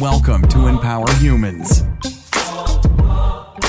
Welcome to Empower Humans.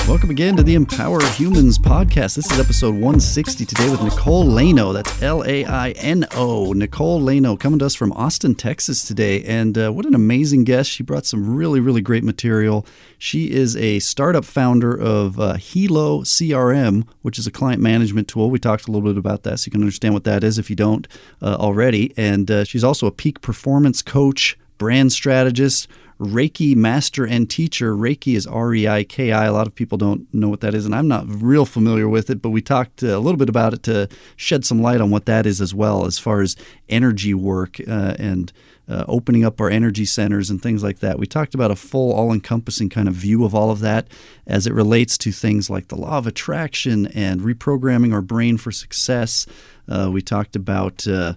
Welcome again to the Empower Humans podcast. This is episode 160 today with Nicole Laino. That's L A I N O. Nicole Laino coming to us from Austin, Texas today. And uh, what an amazing guest. She brought some really, really great material. She is a startup founder of uh, Helo CRM, which is a client management tool. We talked a little bit about that so you can understand what that is if you don't uh, already. And uh, she's also a peak performance coach, brand strategist Reiki master and teacher. Reiki is R E I K I. A lot of people don't know what that is, and I'm not real familiar with it, but we talked uh, a little bit about it to shed some light on what that is as well, as far as energy work uh, and uh, opening up our energy centers and things like that. We talked about a full, all encompassing kind of view of all of that as it relates to things like the law of attraction and reprogramming our brain for success. Uh, we talked about uh,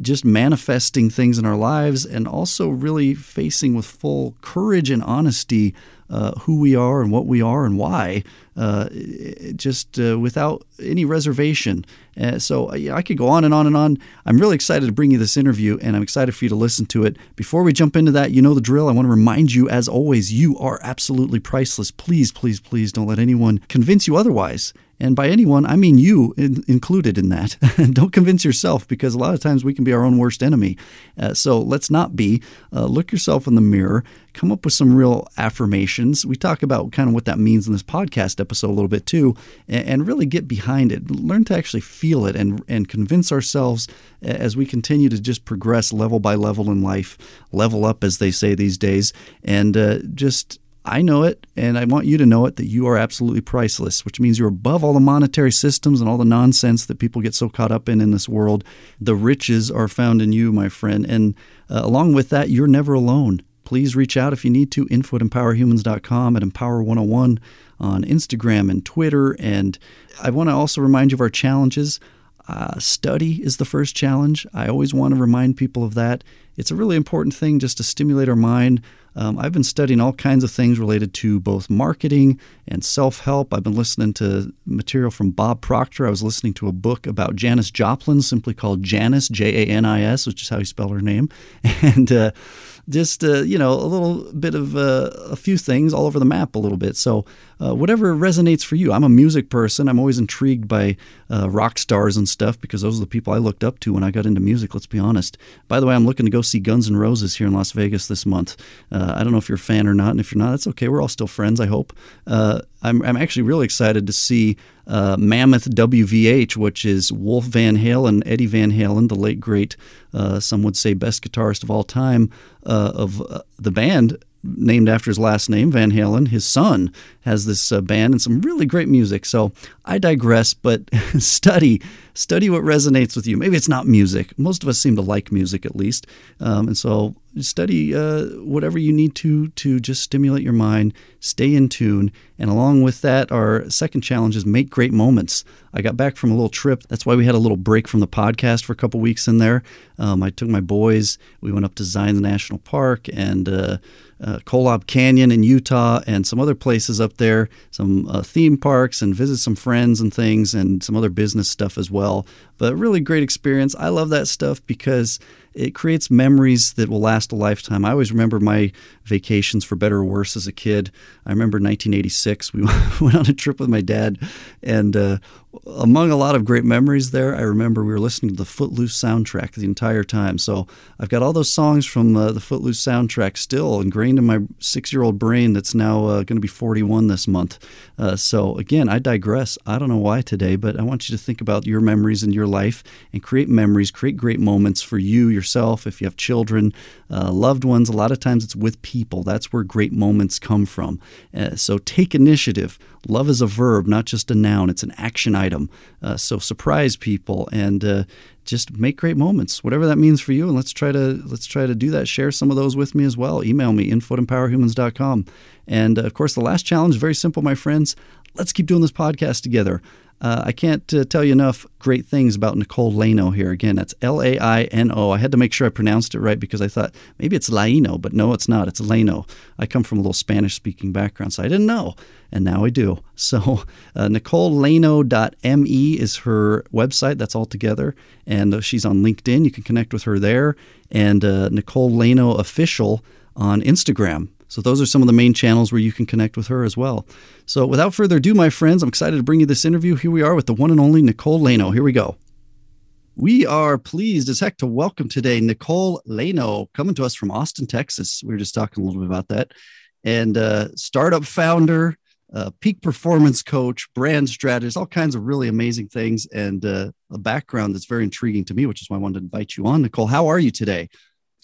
just manifesting things in our lives and also really facing with full courage and honesty uh, who we are and what we are and why, uh, just uh, without any reservation. Uh, so I could go on and on and on. I'm really excited to bring you this interview and I'm excited for you to listen to it. Before we jump into that, you know the drill. I want to remind you, as always, you are absolutely priceless. Please, please, please don't let anyone convince you otherwise. And by anyone, I mean you in, included in that. Don't convince yourself because a lot of times we can be our own worst enemy. Uh, so let's not be. Uh, look yourself in the mirror, come up with some real affirmations. We talk about kind of what that means in this podcast episode a little bit too, and, and really get behind it. Learn to actually feel it and, and convince ourselves as we continue to just progress level by level in life, level up, as they say these days, and uh, just I know it, and I want you to know it that you are absolutely priceless, which means you're above all the monetary systems and all the nonsense that people get so caught up in in this world. The riches are found in you, my friend. And uh, along with that, you're never alone. Please reach out if you need to. Info at empowerhumans.com at empower101 on Instagram and Twitter. And I want to also remind you of our challenges. Uh, study is the first challenge. I always want to remind people of that. It's a really important thing just to stimulate our mind. Um, I've been studying all kinds of things related to both marketing and self help. I've been listening to material from Bob Proctor. I was listening to a book about Janis Joplin, simply called Janis, J A N I S, which is how you spell her name. And uh, just uh, you know a little bit of uh, a few things all over the map a little bit. So uh, whatever resonates for you. I'm a music person. I'm always intrigued by uh, rock stars and stuff because those are the people I looked up to when I got into music. Let's be honest. By the way, I'm looking to go see Guns N' Roses here in Las Vegas this month. Uh, I don't know if you're a fan or not, and if you're not, that's okay. We're all still friends. I hope. Uh, I'm, I'm actually really excited to see uh, Mammoth WVH, which is Wolf Van Halen, Eddie Van Halen, the late great, uh, some would say best guitarist of all time uh, of uh, the band, named after his last name, Van Halen. His son has this uh, band and some really great music. So I digress, but study study what resonates with you. Maybe it's not music. Most of us seem to like music at least, um, and so study uh, whatever you need to to just stimulate your mind, stay in tune, and along with that, our second challenge is make great moments. I got back from a little trip. That's why we had a little break from the podcast for a couple weeks in there. Um, I took my boys. We went up to Zion National Park and uh, uh, Kolob Canyon in Utah and some other places up there, some uh, theme parks, and visit some friends and things, and some other business stuff as well. But really great experience. I love that stuff because it creates memories that will last a lifetime. I always remember my vacations for better or worse as a kid. I remember 1986, we went on a trip with my dad, and uh, among a lot of great memories there, I remember we were listening to the Footloose soundtrack the entire time. So I've got all those songs from uh, the Footloose soundtrack still ingrained in my six year old brain that's now uh, going to be 41 this month. Uh, so again, I digress. I don't know why today, but I want you to think about your memories in your life and create memories, create great moments for you, yourself, if you have children, uh, loved ones. A lot of times it's with people. That's where great moments come from. Uh, so take initiative. Love is a verb, not just a noun. It's an action item. Uh, so surprise people and uh, just make great moments, whatever that means for you. And let's try to let's try to do that. Share some of those with me as well. Email me info at empowerhumans.com. And uh, of course, the last challenge very simple, my friends. Let's keep doing this podcast together. Uh, I can't uh, tell you enough great things about Nicole Laino here. Again, that's L A I N O. I had to make sure I pronounced it right because I thought maybe it's Laino, but no, it's not. It's Laino. I come from a little Spanish speaking background, so I didn't know, and now I do. So, uh, NicoleLaino.me is her website. That's all together. And uh, she's on LinkedIn. You can connect with her there. And uh, Nicole Laino Official on Instagram. So those are some of the main channels where you can connect with her as well. So without further ado, my friends, I'm excited to bring you this interview. Here we are with the one and only Nicole Laino. Here we go. We are pleased as heck to welcome today Nicole Laino coming to us from Austin, Texas. We were just talking a little bit about that. And uh, startup founder, uh, peak performance coach, brand strategist, all kinds of really amazing things, and uh, a background that's very intriguing to me, which is why I wanted to invite you on. Nicole, how are you today?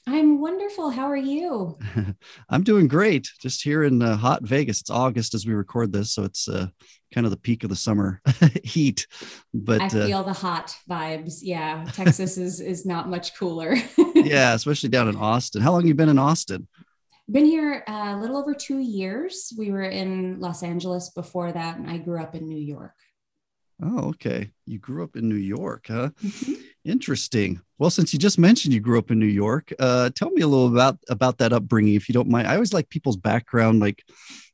I'm wonderful. How are you? I'm doing great. Just here in uh, hot Vegas. It's August as we record this, so it's uh, kind of the peak of the summer heat. But I uh, feel the hot vibes. Yeah, Texas is is not much cooler. yeah, especially down in Austin. How long you been in Austin? Been here a little over two years. We were in Los Angeles before that, and I grew up in New York. Oh, okay. You grew up in New York, huh? Mm-hmm. Interesting. Well, since you just mentioned you grew up in New York, uh, tell me a little about about that upbringing, if you don't mind. I always like people's background. Like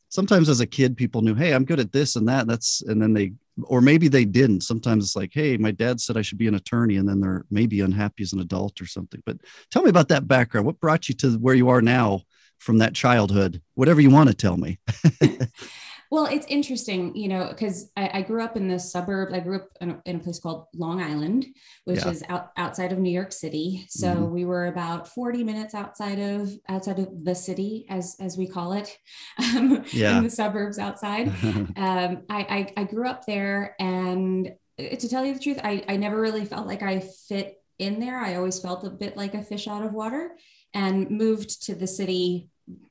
sometimes as a kid, people knew, hey, I'm good at this and that. And that's and then they or maybe they didn't. Sometimes it's like, hey, my dad said I should be an attorney, and then they're maybe unhappy as an adult or something. But tell me about that background. What brought you to where you are now from that childhood? Whatever you want to tell me. Well, it's interesting, you know, because I, I, grew up in the suburb. I grew up in a, in a place called Long Island, which yeah. is out, outside of New York City. So mm-hmm. we were about 40 minutes outside of outside of the city, as as we call it, um, yeah. in the suburbs outside. um, I, I, I grew up there, and to tell you the truth, I I never really felt like I fit in there. I always felt a bit like a fish out of water, and moved to the city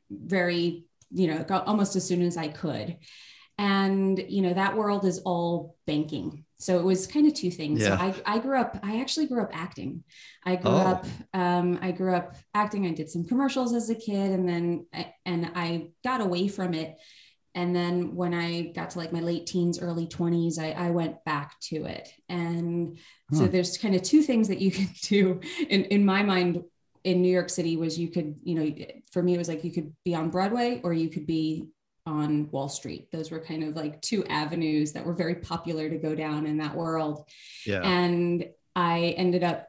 very you know, almost as soon as I could. And, you know, that world is all banking. So it was kind of two things. Yeah. So I, I grew up, I actually grew up acting. I grew oh. up, um, I grew up acting. I did some commercials as a kid and then, and I got away from it. And then when I got to like my late teens, early 20s, I, I went back to it. And huh. so there's kind of two things that you can do in, in my mind in New York City was you could, you know, for me, it was like you could be on Broadway or you could be on Wall Street. Those were kind of like two avenues that were very popular to go down in that world. Yeah. And I ended up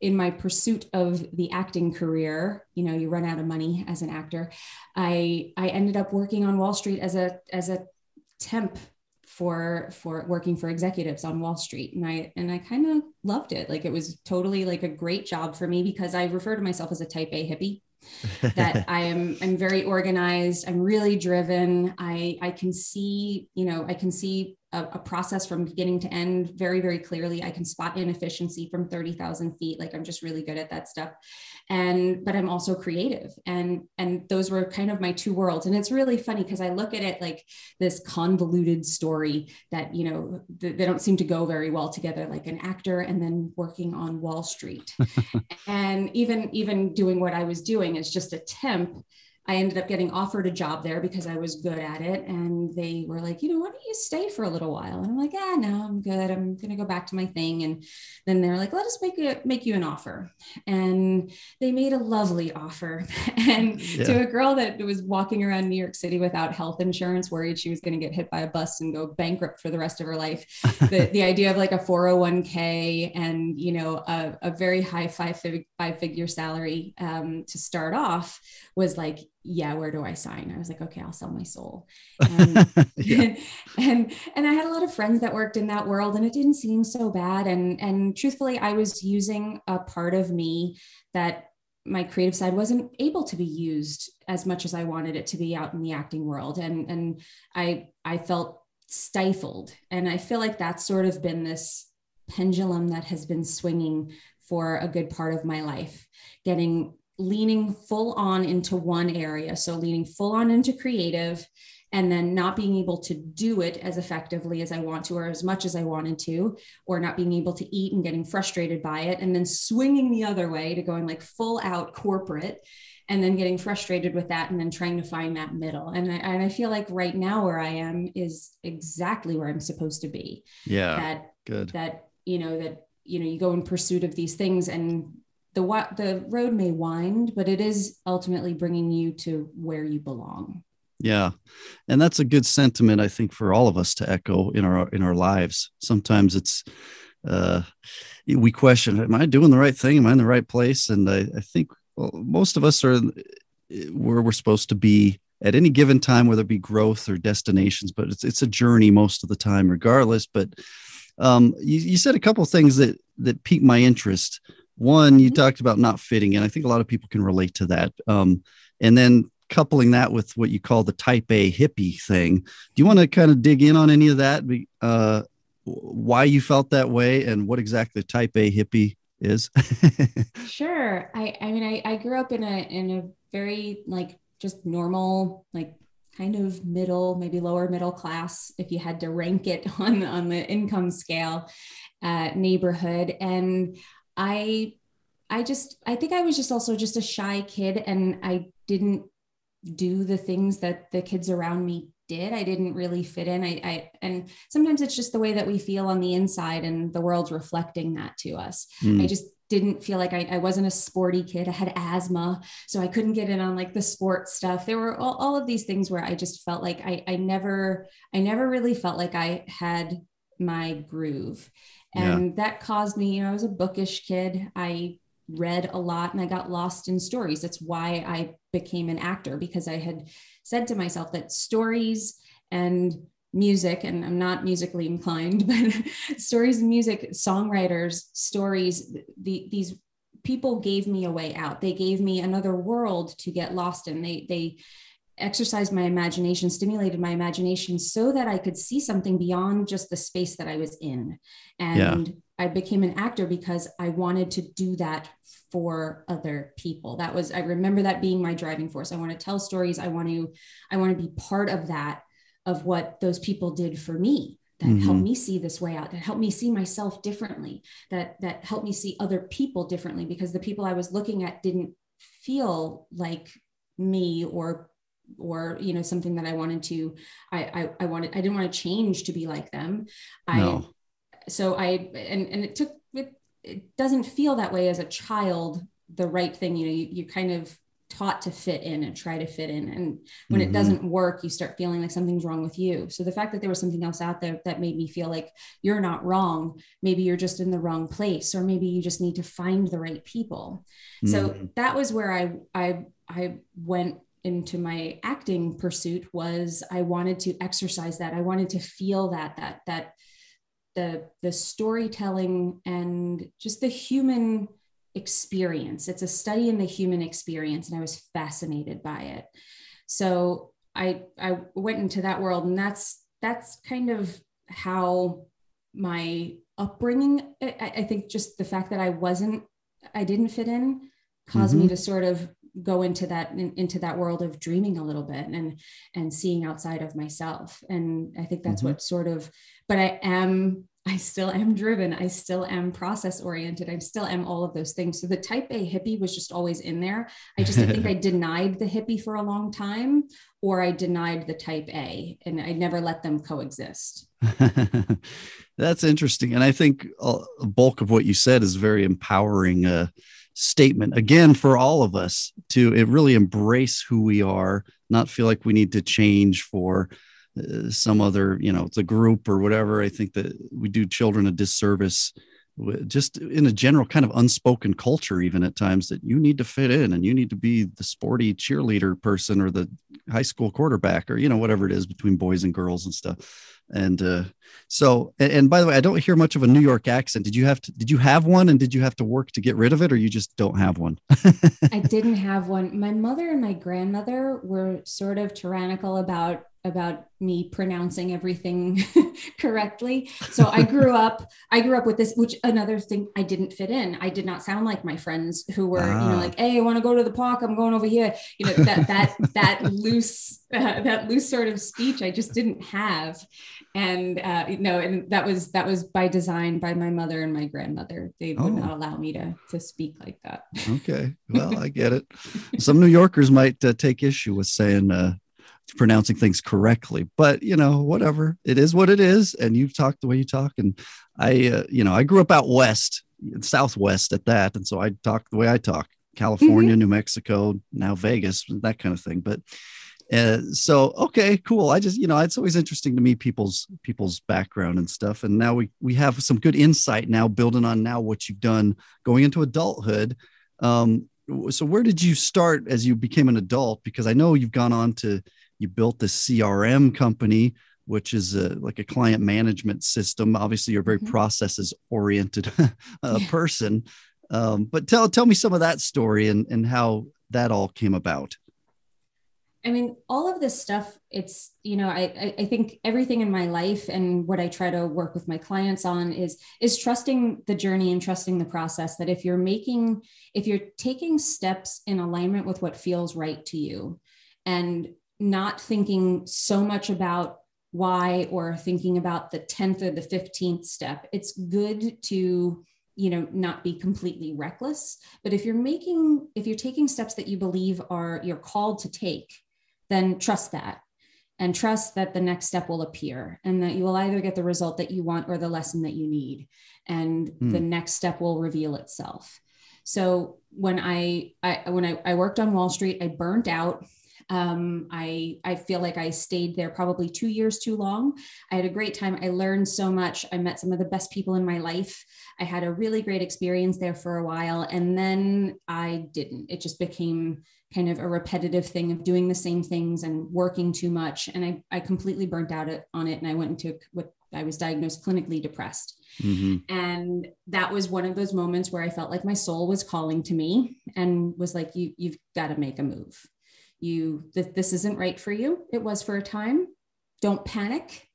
in my pursuit of the acting career, you know, you run out of money as an actor. I I ended up working on Wall Street as a as a temp for for working for executives on Wall Street. And I and I kind of loved it. Like it was totally like a great job for me because I refer to myself as a type A hippie that I am I'm very organized. I'm really driven. I I can see you know I can see a, a, process from beginning to end very very clearly. I can spot inefficiency from 30000 feet. Like i'm just really good at that stuff and but i'm also creative. And and those were kind of my two worlds. And it's really funny because i look at it like this convoluted story that you know th- they don't seem to go very well together like an actor and then working on wall street. And even even doing what i was doing as just a temp I ended up getting offered a job there because I was good at it. And they were like, you know, why don't you stay for a little while? And I'm like, ah, no, I'm good. I'm going to go back to my thing. And then they're like, let us make it, make you an offer. And they made a lovely offer. and yeah. to a girl that was walking around New York City without health insurance, worried she was going to get hit by a bus and go bankrupt for the rest of her life. the, the idea of like a 401k and, you know, a, a very high five, five figure salary um, to start off was like yeah where do i sign i was like okay i'll sell my soul and, yeah. and and i had a lot of friends that worked in that world and it didn't seem so bad and and truthfully i was using a part of me that my creative side wasn't able to be used as much as i wanted it to be out in the acting world and and i i felt stifled and i feel like that's sort of been this pendulum that has been swinging for a good part of my life getting leaning full on into one area. So leaning full on into creative and then not being able to do it as effectively as I want to or as much as I wanted to, or not being able to eat and getting frustrated by it, and then swinging the other way to going like full out corporate and then getting frustrated with that and then trying to find that middle. And I, and I feel like right now where I am is exactly where I'm supposed to be. Yeah. That, good. That, you know, that, you know, you go in pursuit of these things and the the road may wind, but it is ultimately bringing you to where you belong. Yeah, and that's a good sentiment I think for all of us to echo in our in our lives. Sometimes it's uh, we question, am I doing the right thing? Am I in the right place? And I, I think well, most of us are where we're supposed to be at any given time, whether it be growth or destinations, but it's it's a journey most of the time, regardless. But um, you, you said a couple things that that piqued my interest. One, you mm-hmm. talked about not fitting in. I think a lot of people can relate to that. Um, and then coupling that with what you call the type A hippie thing. Do you want to kind of dig in on any of that? Uh, why you felt that way and what exactly type A hippie is? sure. I, I mean, I, I grew up in a, in a very like just normal, like kind of middle, maybe lower middle class, if you had to rank it on, on the income scale uh, neighborhood. And I, I just, I think I was just also just a shy kid and I didn't do the things that the kids around me did. I didn't really fit in. I, I, and sometimes it's just the way that we feel on the inside and the world's reflecting that to us. Mm. I just didn't feel like I, I, wasn't a sporty kid. I had asthma, so I couldn't get in on like the sports stuff. There were all, all of these things where I just felt like I, I never, I never really felt like I had my groove. And yeah. that caused me, you know, I was a bookish kid. I read a lot and I got lost in stories. That's why I became an actor because I had said to myself that stories and music, and I'm not musically inclined, but stories and music, songwriters, stories, the, these people gave me a way out. They gave me another world to get lost in. They, they, exercised my imagination, stimulated my imagination so that I could see something beyond just the space that I was in. And yeah. I became an actor because I wanted to do that for other people. That was I remember that being my driving force. I want to tell stories. I want to I want to be part of that of what those people did for me that mm-hmm. helped me see this way out that helped me see myself differently that that helped me see other people differently because the people I was looking at didn't feel like me or or you know something that I wanted to I I, I wanted I didn't want to change to be like them. No. I so I and and it took it it doesn't feel that way as a child the right thing you know you, you kind of taught to fit in and try to fit in and when mm-hmm. it doesn't work you start feeling like something's wrong with you so the fact that there was something else out there that made me feel like you're not wrong maybe you're just in the wrong place or maybe you just need to find the right people mm-hmm. so that was where i i i went into my acting pursuit was I wanted to exercise that. I wanted to feel that that that the the storytelling and just the human experience. It's a study in the human experience, and I was fascinated by it. So I I went into that world, and that's that's kind of how my upbringing. I, I think just the fact that I wasn't, I didn't fit in, caused mm-hmm. me to sort of go into that in, into that world of dreaming a little bit and and seeing outside of myself. And i think that's mm-hmm. what sort of but i am i still am driven. I still am process oriented. I still am all of those things. So the type a hippie was just always in there. I just I think i denied the hippie for a long time or i denied the type a and i never let them coexist. That's interesting. And i think a bulk of what you said is very empowering uh, statement again for all of us to it really embrace who we are not feel like we need to change for uh, some other you know the group or whatever. I think that we do children a disservice just in a general kind of unspoken culture even at times that you need to fit in and you need to be the sporty cheerleader person or the high school quarterback or you know whatever it is between boys and girls and stuff and uh, so and, and, by the way i don't hear much of a new york accent. Did you have to did you have one and did you have to work to get rid of it or you just don't have one? I didn't have one. My mother and my grandmother were sort of tyrannical about about me pronouncing everything correctly. So I grew up, I grew up with this, which another thing I didn't fit in. I did not sound like my friends who were, ah. you know, ah. like, Hey, I want to go to the park. I'm going over here. You know, that, that, that loose, uh, that loose sort of speech I just didn't have. And, uh, you know, and that was, that was by design by my mother and my grandmother. They would oh. not allow me to, to speak like that. Okay. Well, I get it. Some New Yorkers might uh, take issue with saying, uh, pronouncing things correctly but you know whatever. It is what it is and you talk the way you talk and i uh, you know i grew up out west southwest at that and so i talk the way i talk. California mm-hmm. new mexico now vegas that kind of thing but uh, so okay cool. I just you know it's always interesting to me people's people's background and stuff and now we we have some good insight now building on now what you've done going into adulthood. Um, so where did you start as you became an adult? Because I know you've gone on to you built this CRM company, which is a, like a client management system. Obviously, you're a very mm-hmm. processes oriented uh, yeah. person. Um, but tell tell me some of that story and and how that all came about. I mean, all of this stuff, it's, you know, I, I think everything in my life and what I try to work with my clients on is, is trusting the journey and trusting the process that if you're making, if you're taking steps in alignment with what feels right to you and not thinking so much about why or thinking about the 10th or the 15th step, it's good to you know not be completely reckless. But if you're making if you're taking steps that you believe are you're called to take then trust that and trust that the next step will appear and that you will either get the result that you want or the lesson that you need and mm. the next step will reveal itself so when I, I when I, I worked on wall street i burnt out um, I, I feel like I stayed there probably two years too long. I had a great time. I learned so much. I met some of the best people in my life. I had a really great experience there for a while. And then I didn't. It just became kind of a repetitive thing of doing the same things and working too much. And I, I completely burnt out on it. And I went into what I was diagnosed clinically depressed. Mm-hmm. And that was one of those moments where I felt like my soul was calling to me and was like, you, you've got to make a move you that this isn't right for you it was for a time don't panic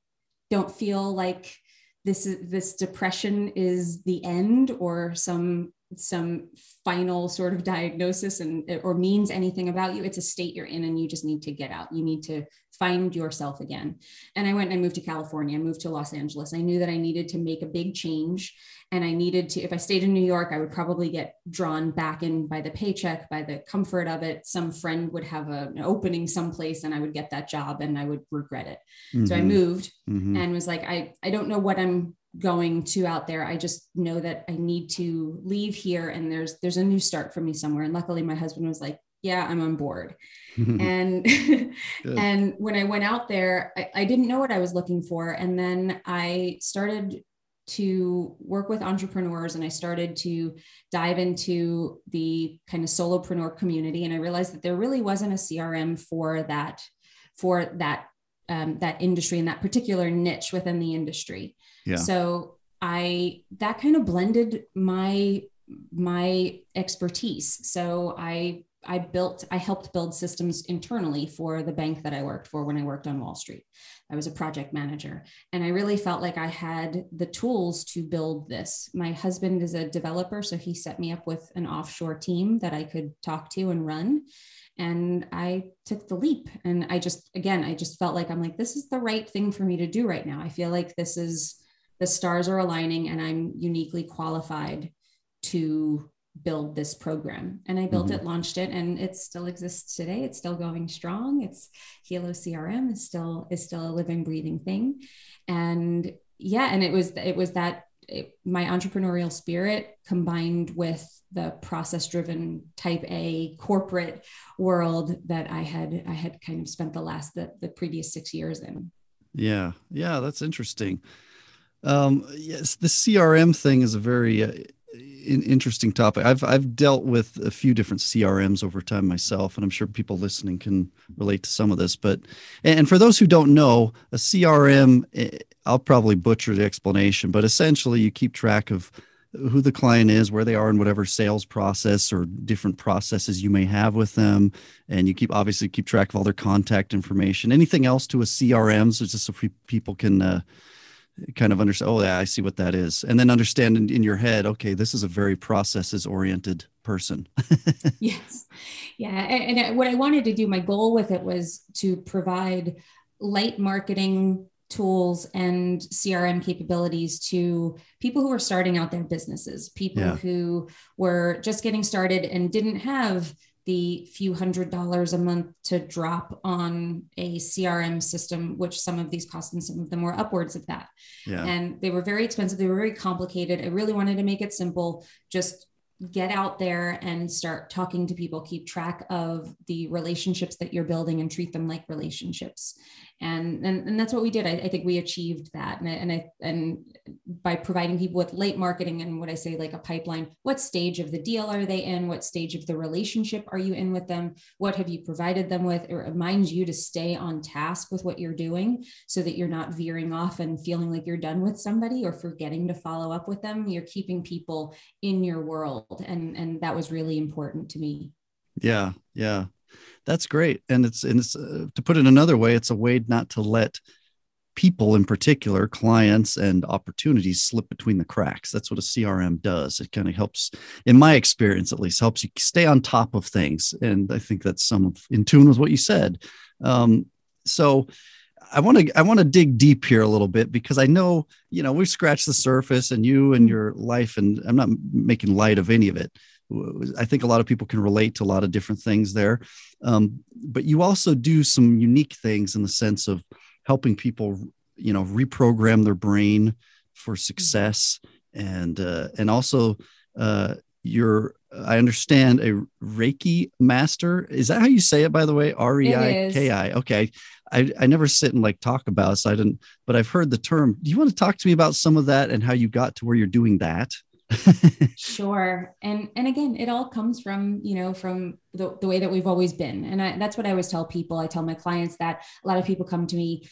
don't feel like this is this depression is the end or some some final sort of diagnosis and or means anything about you it's a state you're in and you just need to get out you need to find yourself again and i went and i moved to california i moved to los angeles i knew that i needed to make a big change and i needed to if i stayed in new york i would probably get drawn back in by the paycheck by the comfort of it some friend would have a, an opening someplace and i would get that job and i would regret it mm-hmm. so i mm-hmm. moved mm-hmm. and was like i i don't know what i'm going to out there i just know that i need to leave here and there's there's a new start for me somewhere. And luckily my husband was like yeah i'm on board. And and when i went out there I, I didn't know what i was looking for. And then i started to work with entrepreneurs and I started to dive into the kind of solopreneur community. And I realized that there really wasn't a CRM for that for that um, that industry and that particular niche within the industry. Yeah. So I that kind of blended my my expertise. So I I built, I helped build systems internally for the bank that I worked for when I worked on Wall Street. I was a project manager. And I really felt like I had the tools to build this. My husband is a developer, so he set me up with an offshore team that I could talk to and run and I took the leap. And I just, again, I just felt like I'm like, this is the right thing for me to do right now. I feel like this is the stars are aligning and I'm uniquely qualified to build this program. And I built mm-hmm. it, launched it, and it still exists today. It's still going strong. It's Hilo CRM is still is still a living, breathing thing. And yeah, and it was it was that it, my entrepreneurial spirit combined with the process driven type a corporate world that i had i had kind of spent the last the, the previous six years in yeah yeah that's interesting um yes the crm thing is a very uh, interesting topic i've i've dealt with a few different crms over time myself and i'm sure people listening can relate to some of this but and for those who don't know a crm eh, i'll probably butcher the explanation but essentially you keep track of who the client is, where they are in whatever sales process or different processes you may have with them, and you keep obviously keep track of all their contact information. Anything else to a CRM, so just so people can uh, kind of understand. Oh, yeah, I see what that is, and then understand in, in your head. Okay, this is a very processes oriented person. yes, yeah, and, and what I wanted to do, my goal with it was to provide light marketing tools and CRM capabilities to people who are starting out their businesses, people yeah. who were just getting started and didn't have the few hundred dollars a month to drop on a CRM system, which some of these cost and some of them were upwards of that. Yeah. And they were very expensive. They were very complicated. I really wanted to make it simple. Just get out there and start talking to people keep track of the relationships that you're building and treat them like relationships and and, and that's what we did. I, I think we achieved that. And I, and I and by providing people with late marketing and what I say like a pipeline what stage of the deal are they in? What stage of the relationship are you in with them? What have you provided them with? It reminds you to stay on task with what you're doing so that you're not veering off and feeling like you're done with somebody or forgetting to follow up with them. You're keeping people in your world. And and that was really important to me. Yeah. Yeah that's great. And it's and it's uh, to put it another way it's a way not to let people in particular clients and opportunities slip between the cracks. That's what a crm does. It kind of helps in my experience at least helps you stay on top of things. And i think that's some of in tune with what you said. Um, so I want to I want to dig deep here a little bit because I know you know we've scratched the surface and you and your life and I'm not making light of any of it. I think a lot of people can relate to a lot of different things there. Um, but you also do some unique things in the sense of helping people, you know, reprogram their brain for success, and uh, and also uh, you're, I understand, a Reiki master. Is that how you say it? By the way, R E I K I. Okay, I, I never sit and like talk about, it, so I didn't, but I've heard the term. Do you want to talk to me about some of that and how you got to where you're doing that? Sure. And and again it all comes from you know from the, the way that we've always been. And I, that's what i always tell people. I tell my clients that a lot of people come to me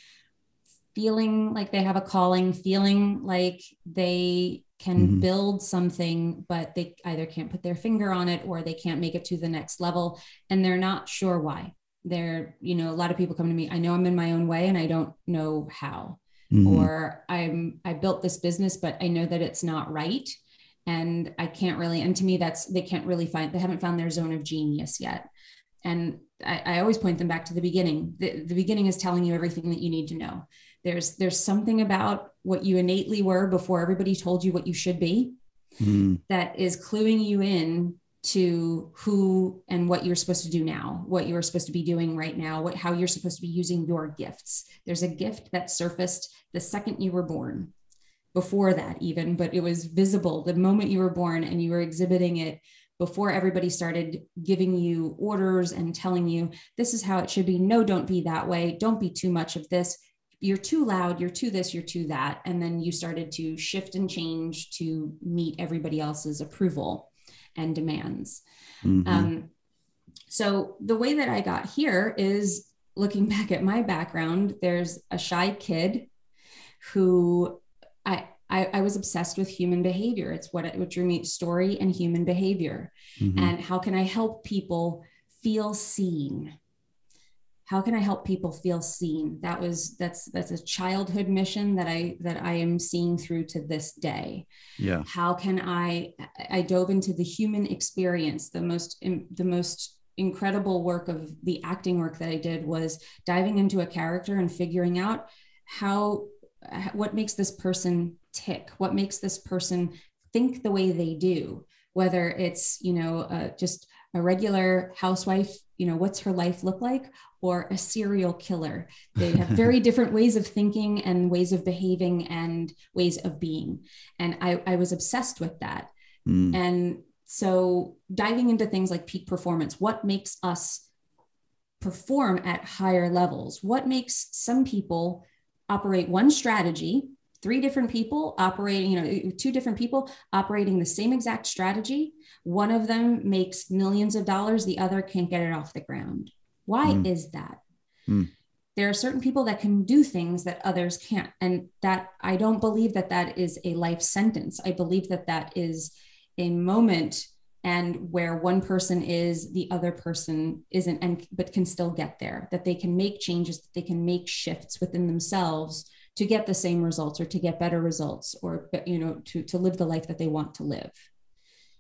feeling like they have a calling feeling like they can mm-hmm. build something but they either can't put their finger on it or they can't make it to the next level and they're not sure why. They're you know a lot of people come to me i know i'm in my own way and i don't know how mm-hmm. or i'm i built this business but i know that it's not right and I can't really, and to me, that's they can't really find, they haven't found their zone of genius yet. And I, I always point them back to the beginning. The, the beginning is telling you everything that you need to know. There's there's something about what you innately were before everybody told you what you should be mm. that is cluing you in to who and what you're supposed to do now, what you're supposed to be doing right now, what how you're supposed to be using your gifts. There's a gift that surfaced the second you were born before that even but it was visible the moment you were born and you were exhibiting it before everybody started giving you orders and telling you this is how it should be. No don't be that way. Don't be too much of this. You're too loud. You're too this. You're too that. And then you started to shift and change to meet everybody else's approval and demands. Mm-hmm. um, so the way that i got here is looking back at my background there's a shy kid who I, I, I, was obsessed with human behavior. It's what, what drew me story and human behavior. Mm-hmm. And how can I help people feel seen? How can I help people feel seen? That was that's that's a childhood mission that I that I am seeing through to this day. Yeah. How can I I dove into the human experience, the most the most incredible work of the acting work that I did was diving into a character and figuring out how what makes this person tick? What makes this person think the way they do? Whether it's you know uh, just a regular housewife you know what's her life look like? Or a serial killer. They have very different ways of thinking and ways of behaving and ways of being. And i, I was obsessed with that. Mm. and so diving into things like peak performance what makes us perform at higher levels? What makes some people operate one strategy three different people operating you know two different people operating the same exact strategy one of them makes millions of dollars the other can't get it off the ground why mm. is that mm. there are certain people that can do things that others can't and that i don't believe that that is a life sentence i believe that that is a moment and where one person is the other person isn't and but can still get there that they can make changes that they can make shifts within themselves to get the same results or to get better results or you know to to live the life that they want to live.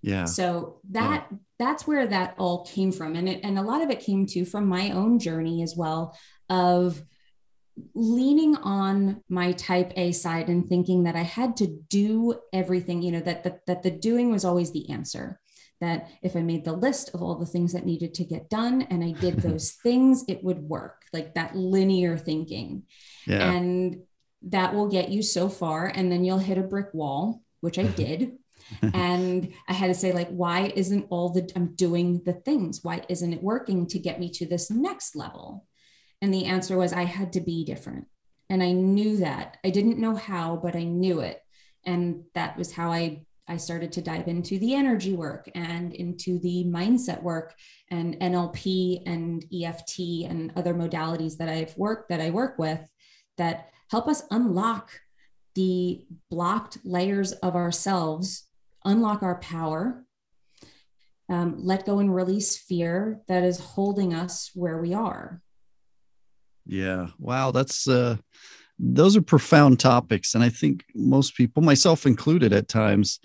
Yeah. So that yeah. that's where that all came from. And it, and a lot of it came to from my own journey as well of leaning on my type A side and thinking that I had to do everything, you know, that, that, that the doing was always the answer that if I made the list of all the things that needed to get done and I did those things, it would work, like that linear thinking. Yeah. And that will get you so far. And then you'll hit a brick wall, which I did. and I had to say, like, why isn't all the I'm doing the things? Why isn't it working to get me to this next level? And the answer was I had to be different. And I knew that. I didn't know how, but I knew it. And that was how I I started to dive into the energy work and into the mindset work and NLP and EFT and other modalities that I've worked that I work with that help us unlock the blocked layers of ourselves, unlock our power, um, let go and release fear that is holding us where we are. Yeah. Wow. That's, uh, those are profound topics. And I think most people, myself included at times,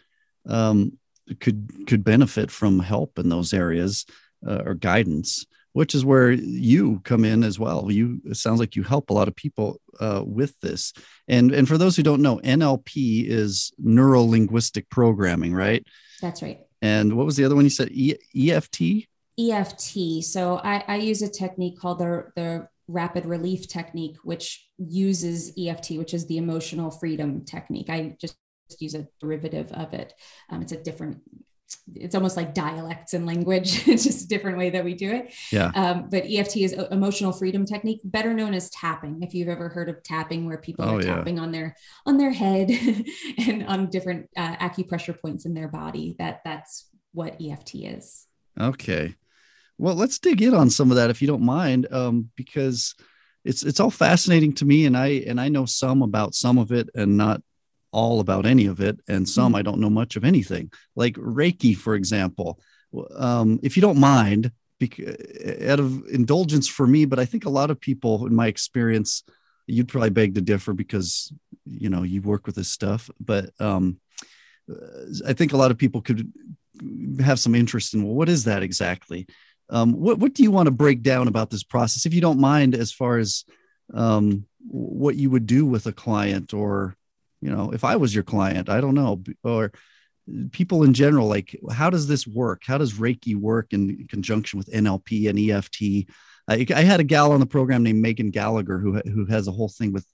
um, could, could benefit from help in those areas uh, or guidance which is where you come in as well. You it sounds like you help a lot of people uh, with this. And and for those who don't know, NLP is neuro linguistic programming, right? That's right. And what was the other one you said? E- EFT. EFT. So I, I use a technique called the the rapid relief technique, which uses EFT, which is the emotional freedom technique. I just use a derivative of it. Um, it's a different it's almost like dialects and language. it's just a different way that we do it. Yeah. Um, but EFT is emotional freedom technique, better known as tapping. If you've ever heard of tapping, where people oh, are yeah. tapping on their on their head and on different uh, acupressure points in their body, that that's what EFT is. Okay. Well, let's dig in on some of that if you don't mind, um, because it's it's all fascinating to me, and I and I know some about some of it, and not all about any of it, and some mm-hmm. I don't know much of anything. Like Reiki, for example. Um, if you don't mind, because, out of indulgence for me, but I think a lot of people, in my experience, you'd probably beg to differ because you know you work with this stuff. But um, I think a lot of people could have some interest in well, what is that exactly? Um, what what do you want to break down about this process, if you don't mind, as far as um, what you would do with a client or you know if i was your client i don't know or people in general like how does this work how does reiki work in conjunction with nlp and eft I, I had a gal on the program named megan gallagher who, who has a whole thing with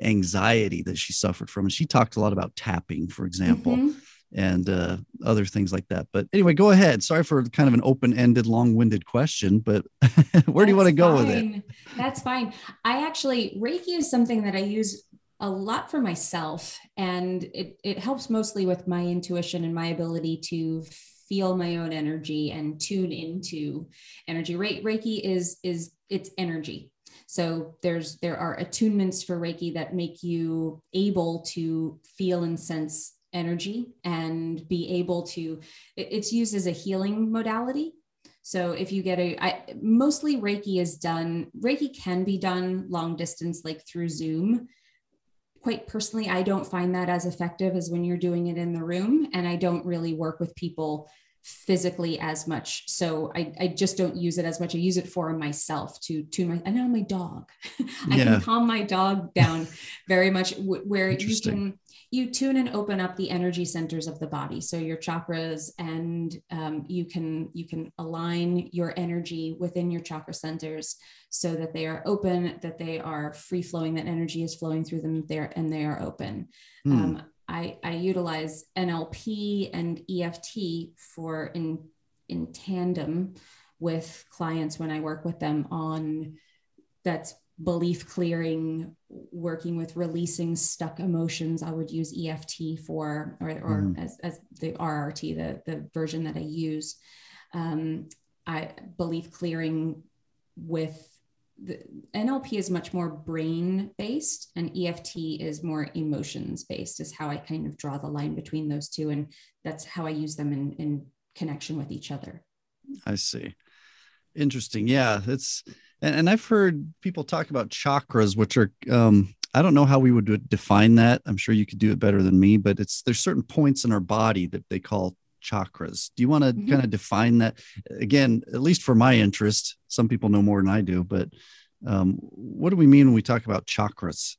anxiety that she suffered from and she talked a lot about tapping for example mm-hmm. and uh, other things like that but anyway go ahead sorry for kind of an open-ended long-winded question but where That's do you want to go fine. with it That's fine. I actually, Reiki is something that I use a lot for myself and it, it helps mostly with my intuition and my ability to feel my own energy and tune into energy. Re- reiki is is it's energy. So there's there are attunements for reiki that make you able to feel and sense energy and be able to it's used as a healing modality. So if you get a, I, mostly Reiki is done, Reiki can be done long distance, like through Zoom quite personally, I don't find that as effective as when you're doing it in the room. And I don't really work with people physically as much. So I, I just don't use it as much. I use it for myself to tune my, and now my dog, I yeah. can calm my dog down very much where you can, you tune and open up the energy centers of the body so your chakras and um, you can you can align your energy within your chakra centers so that they are open that they are free flowing that energy is flowing through them there and they are open mm. um, I, I utilize nlp and eft for in in tandem with clients when i work with them on that's belief clearing, working with releasing stuck emotions. I would use EFT for, or, or mm. as, as the RRT, the, the version that I use. Um, I belief clearing with the NLP is much more brain based and EFT is more emotions based, is how I kind of draw the line between those two. And that's how I use them in, in connection with each other. I see. Interesting. Yeah. It's, and, and I've heard people talk about chakras, which are um, I don't know how we would define that. I'm sure you could do it better than me, but it's there's certain points in our body that they call chakras. Do you want to mm-hmm. kind of define that again? At least for my interest, some people know more than I do, but um, what do we mean when we talk about chakras?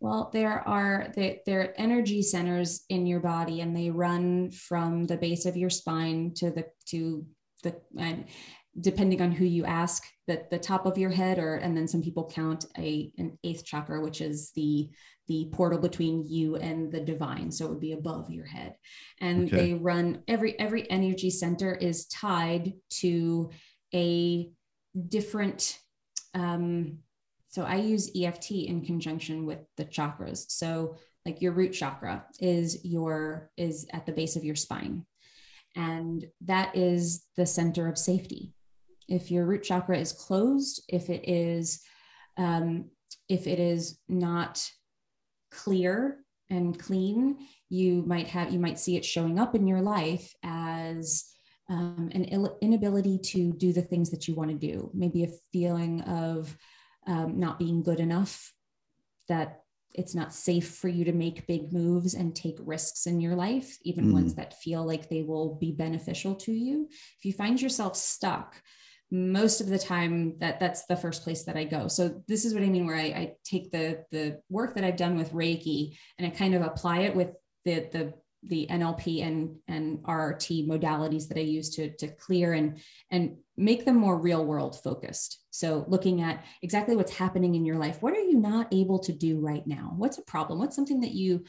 Well, there are they, are energy centers in your body, and they run from the base of your spine to the to the and depending on who you ask, that the top of your head, or and then some people count a an eighth chakra, which is the the portal between you and the divine. So it would be above your head. And okay. they run every every energy center is tied to a different um, so I use EFT in conjunction with the chakras. So like your root chakra is your is at the base of your spine. And that is the center of safety. If your root chakra is closed, if it is um, if it is not clear and clean, you might have you might see it showing up in your life as um, an inability to do the things that you want to do. Maybe a feeling of um, not being good enough, that it's not safe for you to make big moves and take risks in your life, even mm. ones that feel like they will be beneficial to you. If you find yourself stuck, most of the time that that's the first place that I go. So this is what I mean, where I, I take the the work that I've done with Reiki and I kind of apply it with the the the NLP and and RRT modalities that I use to to clear and and make them more real world focused. So looking at exactly what's happening in your life. What are you not able to do right now? What's a problem? What's something that you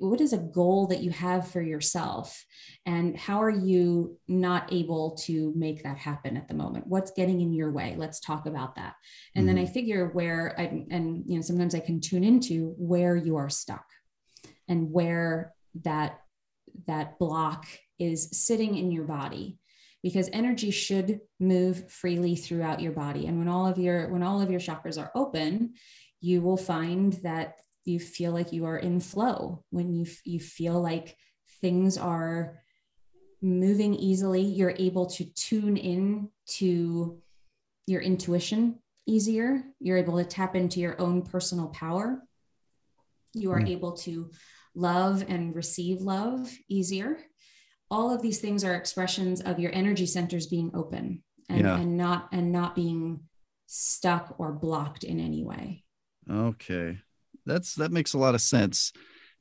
what is a goal that you have for yourself and how are you not able to make that happen at the moment? What's getting in your way? Let's talk about that. And mm-hmm. then I mm-hmm. figure where I and you know sometimes I can tune into where you are stuck and where that that block is sitting in your body because energy should move freely throughout your body and when all of your when all of your chakras are open you will find that you feel like you are in flow when you you feel like things are moving easily you're able to tune in to your intuition easier you're able to tap into your own personal power you are mm. able to love and receive love easier. All of these things are expressions of your energy centers being open and, yeah. and not and not being stuck or blocked in any way. Okay. That's that makes a lot of sense.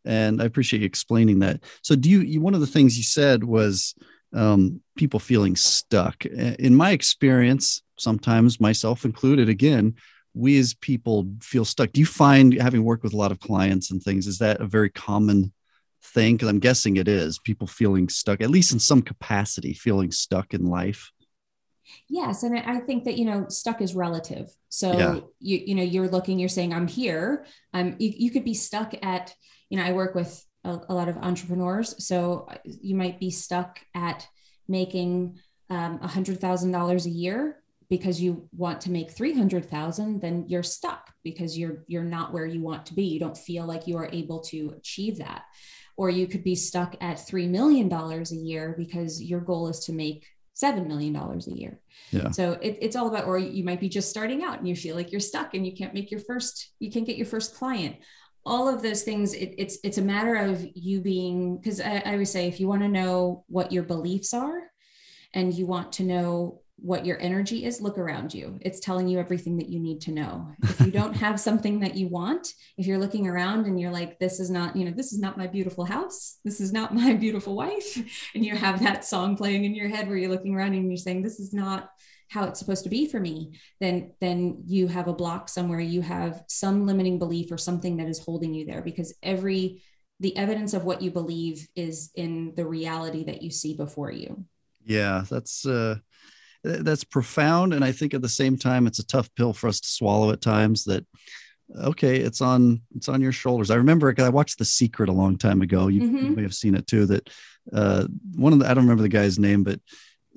And I appreciate you explaining that. So do you, you one of the things you said was um, people feeling stuck. In my experience, sometimes myself included, again, we as people feel stuck. Do you find having worked with a lot of clients and things, is that a very common thing? Because I'm guessing it is people feeling stuck, at least in some capacity, feeling stuck in life. Yes, and I think that you know stuck is relative. So yeah. you you know you're looking, you're saying I'm here. Um, you, you could be stuck at you know I work with a, a lot of entrepreneurs, so you might be stuck at making um, a hundred thousand dollars a year because you want to make 300,000 then you're stuck because you're you're not where you want to be you don't feel like you are able to achieve that or you could be stuck at 3 million dollars a year because your goal is to make $7 million a year. Yeah. So it, it's all about, or you might be just starting out and you feel like you're stuck and you can't make your first, you can't get your first client. All of those things, it, it's, it's a matter of you being, because I, I always say, if you want to know what your beliefs are and you want to know what your energy is, look around you. It's telling you everything that you need to know. If you don't have something that you want, if you're looking around and you're like, this is not, you know, this is not my beautiful house, this is not my beautiful wife, and you have that song playing in your head where you're looking around and you're saying, this is not how it's supposed to be for me, then then you have a block somewhere. You have some limiting belief or something that is holding you there because every the evidence of what you believe is in the reality that you see before you. Yeah, that's uh that's profound and i think at the same time it's a tough pill for us to swallow at times that okay it's on it's on your shoulders i remember i watched the secret a long time ago you, mm-hmm. you may have seen it too that uh, one of the i don't remember the guy's name but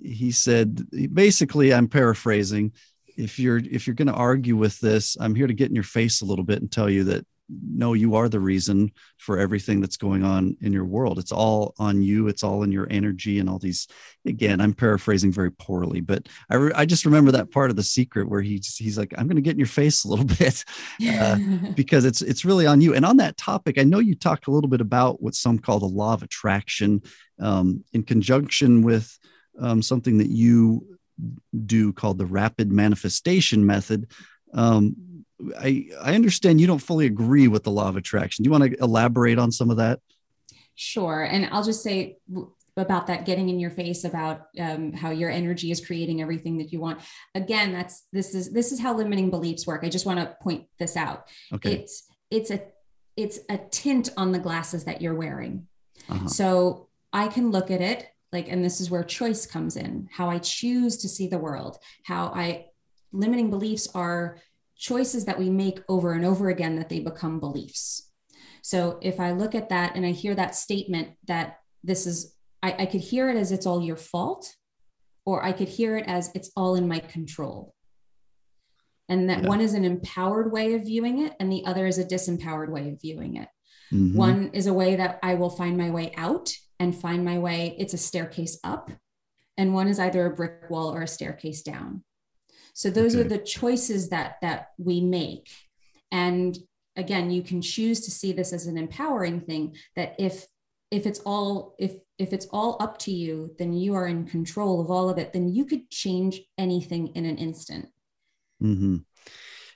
he said basically i'm paraphrasing if you're if you're going to argue with this i'm here to get in your face a little bit and tell you that no, you are the reason for everything that's going on in your world. It's all on you. It's all in your energy and all these. Again, I'm paraphrasing very poorly, but I, re- I just remember that part of the secret where he's he's like, I'm going to get in your face a little bit uh, because it's it's really on you. And on that topic, I know you talked a little bit about what some call the law of attraction um, in conjunction with um, something that you do called the rapid manifestation method. Um, I, I understand you don't fully agree with the law of attraction. Do you want to elaborate on some of that? Sure. And I'll just say about that getting in your face about um, how your energy is creating everything that you want again that's this is this is how limiting beliefs work i just want to point this out okay. it's it's a it's a tint on the glasses that you're wearing uh-huh. so i can look at it like and this is where choice comes in how i choose to see the world how i limiting beliefs are choices that we make over and over again that they become beliefs. So if i look at that and i hear that statement that this is I, I could hear it as it's all your fault or i could hear it as it's all in my control. And that yeah. one is an empowered way of viewing it and the other is a disempowered way of viewing it. Mm-hmm. one is a way that i will find my way out and find my way it's a staircase up. And one is either a brick wall or a staircase down so those okay. are the choices that that we make and again you can choose to see this as an empowering thing that if if it's all if if it's all up to you then you are in control of all of it then you could change anything in an instant mm-hmm.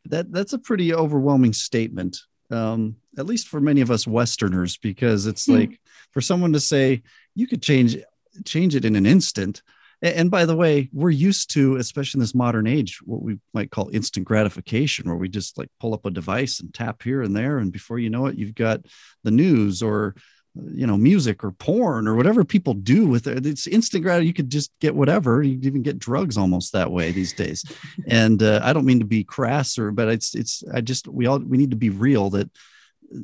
that that's a pretty overwhelming statement um, at least for many of us westerners because it's mm-hmm. like for someone to say you could change change it in an instant and by the way, we're used to, especially in this modern age, what we might call instant gratification, where we just like pull up a device and tap here and there. And before you know it, you've got the news or, you know, music or porn or whatever people do with it. It's instant gratitude. You could just get whatever. You even get drugs almost that way these days. and uh, I don't mean to be crass or, but it's, it's, I just, we all, we need to be real that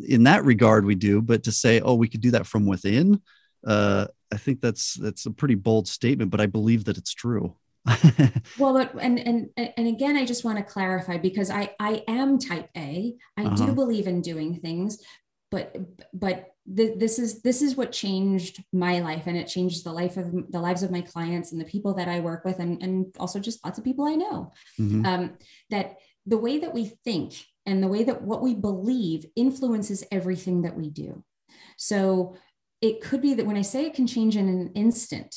in that regard we do, but to say, oh, we could do that from within. Uh, I think that's that's a pretty bold statement, but I believe that it's true. well, but and and and again, I just want to clarify because I I am type A. I uh-huh. do believe in doing things, but but th- this is this is what changed my life, and it changed the life of the lives of my clients and the people that I work with, and and also just lots of people I know. Mm-hmm. Um, that the way that we think and the way that what we believe influences everything that we do. So it could be that when I say it can change in an instant,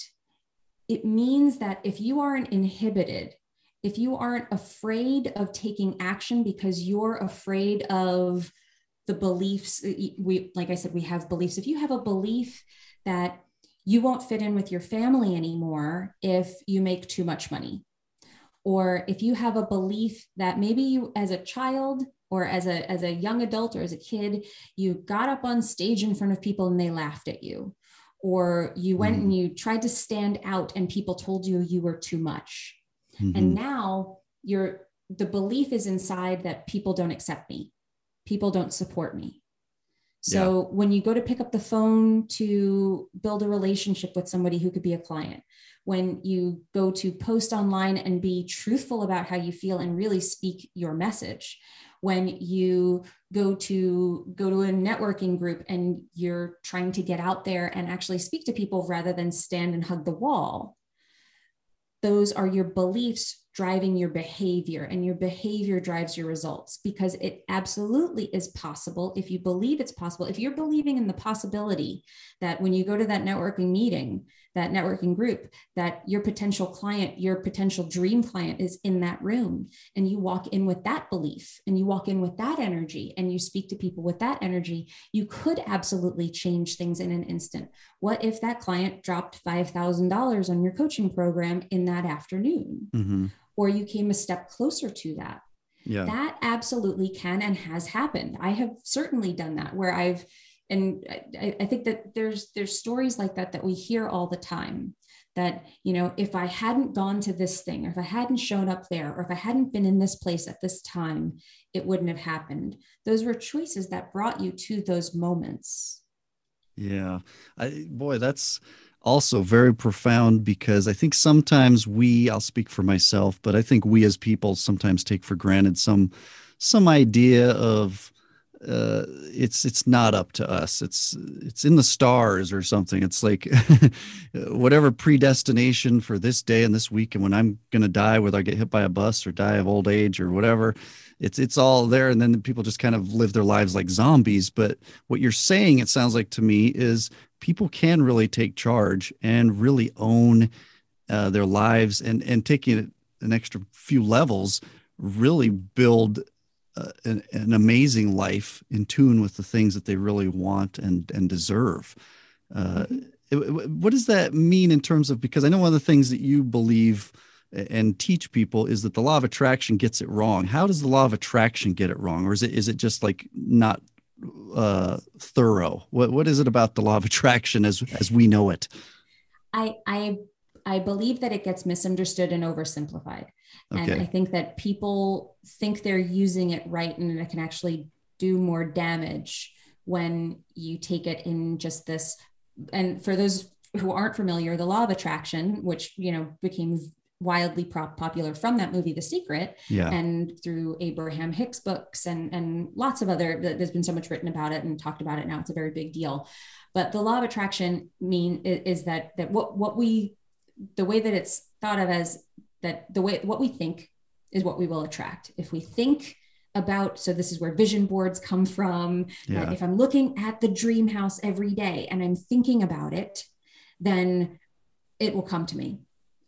it means that if you aren't inhibited, if you aren't afraid of taking action because you're afraid of the beliefs, uh, we, like I said, we have beliefs. If you have a belief that you won't fit in with your family anymore if you make too much money, or if you have a belief that maybe you, as a child, or as a as a young adult or as a kid you got up on stage in front of people and they laughed at you or you went mm-hmm. and you tried to stand out and people told you you were too much mm-hmm. and now you're the belief is inside that people don't accept me people don't support me so yeah. when you go to pick up the phone to build a relationship with somebody who could be a client when you go to post online and be truthful about how you feel and really speak your message when you go to go to a networking group and you're trying to get out there and actually speak to people rather than stand and hug the wall. Those are your beliefs driving your behavior and your behavior drives your results because it absolutely is possible if you believe it's possible if you're believing in the possibility that when you go to that networking meeting that networking group that your potential client your potential dream client is in that room and you walk in with that belief and you walk in with that energy and you speak to people with that energy you could absolutely change things in an instant what if that client dropped $5000 on your coaching program in that afternoon mm-hmm. Or you came a step closer to that. Yeah. that absolutely can and has happened. I have certainly done that where i've and I, I, think that there's there's stories like that that we hear all the time that you know if i hadn't gone to this thing or if i hadn't shown up there or if i hadn't been in this place at this time it wouldn't have happened. Those were choices that brought you to those moments. Yeah. I, boy that's also very profound because i think sometimes we i'll speak for myself but i think we as people sometimes take for granted some some idea of uh, it's it's not up to us. It's it's in the stars or something. It's like whatever predestination for this day and this week and when I'm gonna die, whether I get hit by a bus or die of old age or whatever. It's it's all there, and then people just kind of live their lives like zombies. But what you're saying, it sounds like to me, is people can really take charge and really own uh, their lives, and and taking it an extra few levels, really build uh, an, an, amazing life in tune with the things that they really want and and deserve. Uh, what does that mean in terms of because I know one of the things that you believe and teach people is that the law of attraction gets it wrong. How does the law of attraction get it wrong, or is it is it just like not uh, thorough? What what is it about the law of attraction as as we know it? I I I believe that it gets misunderstood and oversimplified, okay. and I think that people think they're using it right, and it can actually do more damage when you take it in just this. And for those who aren't familiar, the law of attraction, which you know became wildly popular from that movie the secret yeah. and through abraham hicks books and and lots of other there's been so much written about it and talked about it now it's a very big deal but the law of attraction mean is, that that what what we the way that it's thought of as that the way what we think is what we will attract if we think about so this is where vision boards come from yeah. if i'm looking at the dream house every day and i'm thinking about it then it will come to me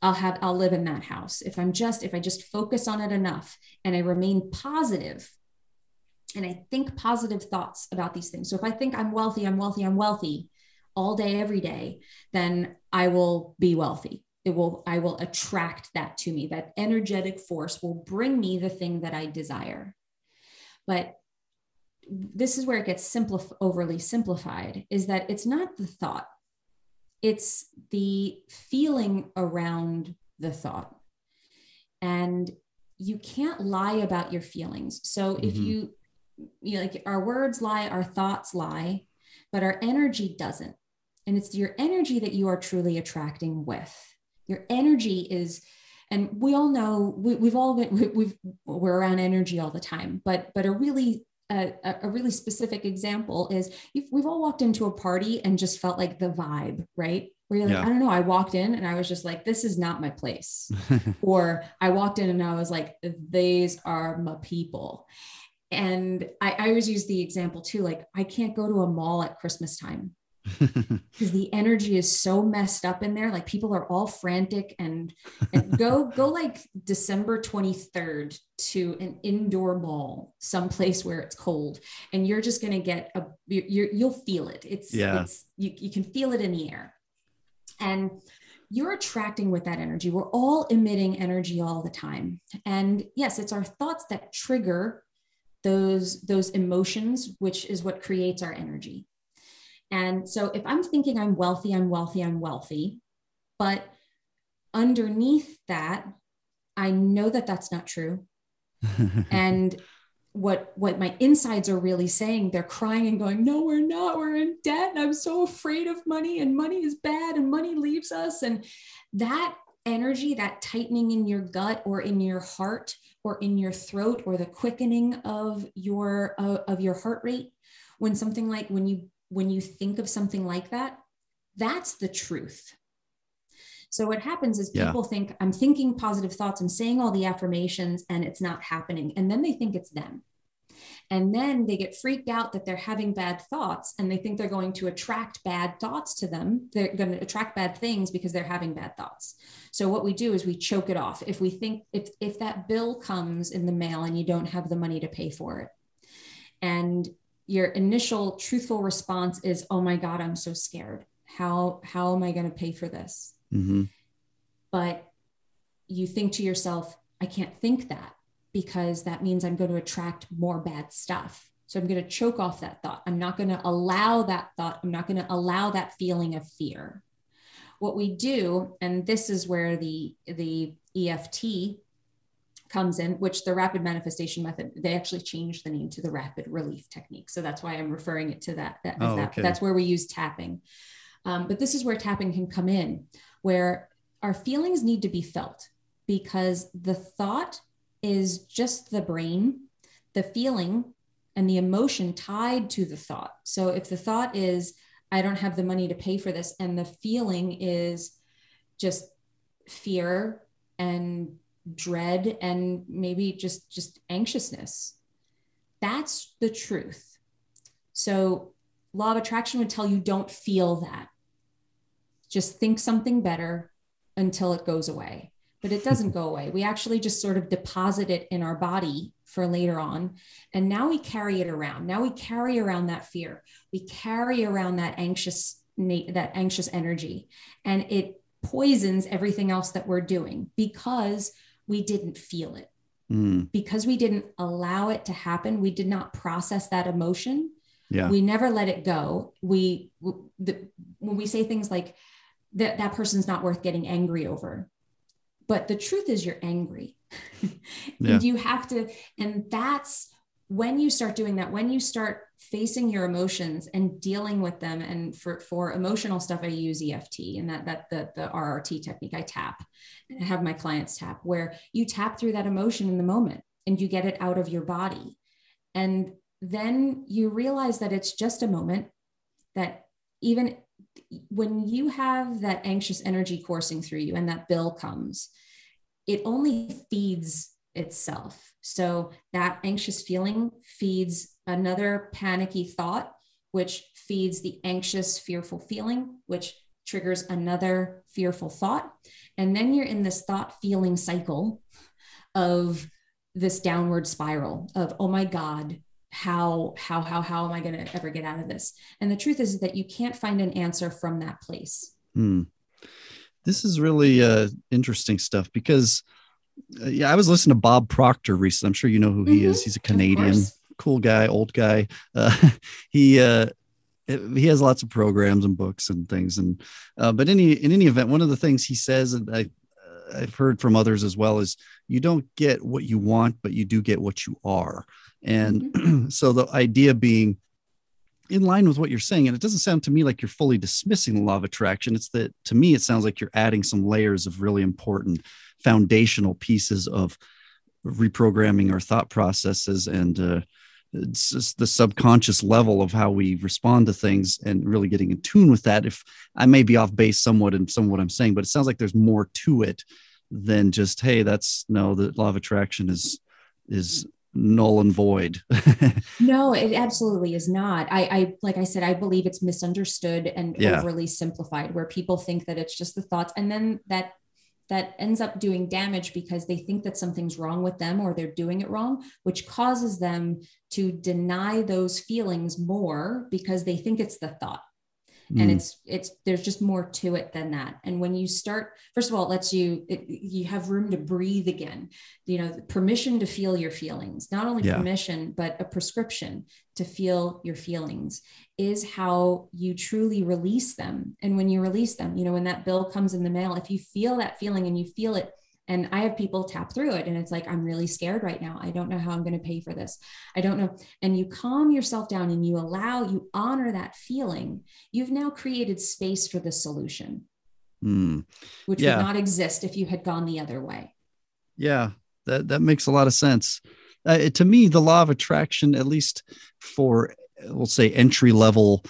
I'll have I'll live in that house. If I'm just if I just focus on it enough and I remain positive and I think positive thoughts about these things. So if I think I'm wealthy, I'm wealthy, I'm wealthy all day every day, then I will be wealthy. It will I will attract that to me. That energetic force will bring me the thing that I desire. But this is where it gets simplif- overly simplified is that it's not the thought it's the feeling around the thought. And you can't lie about your feelings. So mm-hmm. if you, you know, like our words lie, our thoughts lie, but our energy doesn't. And it's your energy that you are truly attracting with. Your energy is, and we all know we, have all been we, we've we're around energy all the time, but but a really a, a, really specific example is we've all walked into a party and just felt like the vibe, right? Where you're like, yeah. I don't know, I walked in and I was just like, this is not my place. or I walked in and I was like, these are my people. And I, I always use the example too, like I can't go to a mall at Christmas time because the energy is so messed up in there. Like people are all frantic and, and go go like december 23rd to an indoor mall someplace where it's cold and you're just going to get a you you'll feel it. It's yeah. it's you, you can feel it in the air. And you're attracting with that energy. We're all emitting energy all the time. And yes it's our thoughts that trigger those those emotions which is what creates our energy and so if I'm thinking I'm wealthy, I'm wealthy, I'm wealthy, but underneath that, I know that that's not true. and what what my insides are really saying they're crying and going no we're not. We're in debt. And i'm so afraid of money and money is bad and money leaves us. And that energy that tightening in your gut or in your heart or in your throat or the quickening of your uh, of your heart rate when something like when you when you think of something like that, that's the truth. So what happens is people yeah. think I'm thinking positive thoughts, I'm saying all the affirmations and it's not happening. And then they think it's them. And then they get freaked out that they're having bad thoughts and they think they're going to attract bad thoughts to them. They're going to attract bad things because they're having bad thoughts. So what we do is we choke it off. If we think if if that bill comes in the mail and you don't have the money to pay for it and your initial truthful response is oh my god i'm so scared. How how am i going to pay for this? Mm-hmm. but you think to yourself i can't think that because that means i'm going to attract more bad stuff. So i'm going to choke off that thought. I'm not going to allow that thought. I'm not going to allow that feeling of fear. What we do and this is where the the eft comes in, which the rapid manifestation method, they actually changed the name to the rapid relief technique. So that's why I'm referring it to that. that, oh, that. Okay. That's where we use tapping. Um, but this is where tapping can come in, where our feelings need to be felt because the thought is just the brain, the feeling and the emotion tied to the thought. So if the thought is, I don't have the money to pay for this, and the feeling is just fear and dread and maybe just just anxiousness. That's the truth. So law of attraction would tell you don't feel that. Just think something better until it goes away. But it doesn't go away. We actually just sort of deposit it in our body for later on. And now we carry it around. Now we carry around that fear. We carry around that anxious that anxious energy. And it poisons everything else that we're doing because we didn't feel it mm. because we didn't allow it to happen we did not process that emotion yeah. we never let it go we the, when we say things like that that person's not worth getting angry over but the truth is you're angry yeah. and you have to and that's when you start doing that when you start facing your emotions and dealing with them and for for emotional stuff i use eft and that that the the rrt technique. I tap and i have my clients tap where you tap through that emotion in the moment and you get it out of your body. And then you realize that it's just a moment that even when you have that anxious energy coursing through you and that bill comes it only feeds itself. So that anxious feeling feeds another panicky thought, which feeds the anxious, fearful feeling, which triggers another fearful thought. And then you're in this thought feeling cycle of this downward spiral of, oh my God, how, how, how, how am I going to ever get out of this? And the truth is that you can't find an answer from that place. Hmm. This is really uh, interesting stuff because uh, yeah, I was listening to Bob Proctor recently. I'm sure you know who he mm-hmm. is. He's a Canadian, cool guy, old guy. Uh, he uh, he has lots of programs and books and things. And uh, but any in any event, one of the things he says, and I I've heard from others as well, is you don't get what you want, but you do get what you are. And mm-hmm. so the idea being in line with what you're saying and it doesn't sound to me like you're fully dismissing the law of attraction it's that to me it sounds like you're adding some layers of really important foundational pieces of reprogramming our thought processes and uh, it's just the subconscious level of how we respond to things and really getting in tune with that if i may be off base somewhat in some of what i'm saying but it sounds like there's more to it than just hey that's no the law of attraction is is null and void. no, it absolutely is not. I, I, like I said, I believe it's misunderstood and yeah. overly simplified, where people think that it's just the thoughts, and then that that ends up doing damage because they think that something's wrong with them or they're doing it wrong, which causes them to deny those feelings more because they think it's the thought mm. and it's it's there's just more to it than that and when you start first of all it lets you it, you have room to breathe again you know permission to feel your feelings not only yeah. permission but a prescription to feel your feelings is how you truly release them and when you release them you know when that bill comes in the mail if you feel that feeling and you feel it and I have people tap through it and it's like, I'm really scared right now. I don't know how I'm going to pay for this. I don't know. And you calm yourself down and you allow, you honor that feeling. You've now created space for the solution, mm. which yeah. would not exist if you had gone the other way. Yeah, that, that makes a lot of sense. Uh, to me, the law of attraction, at least for, we'll say, entry level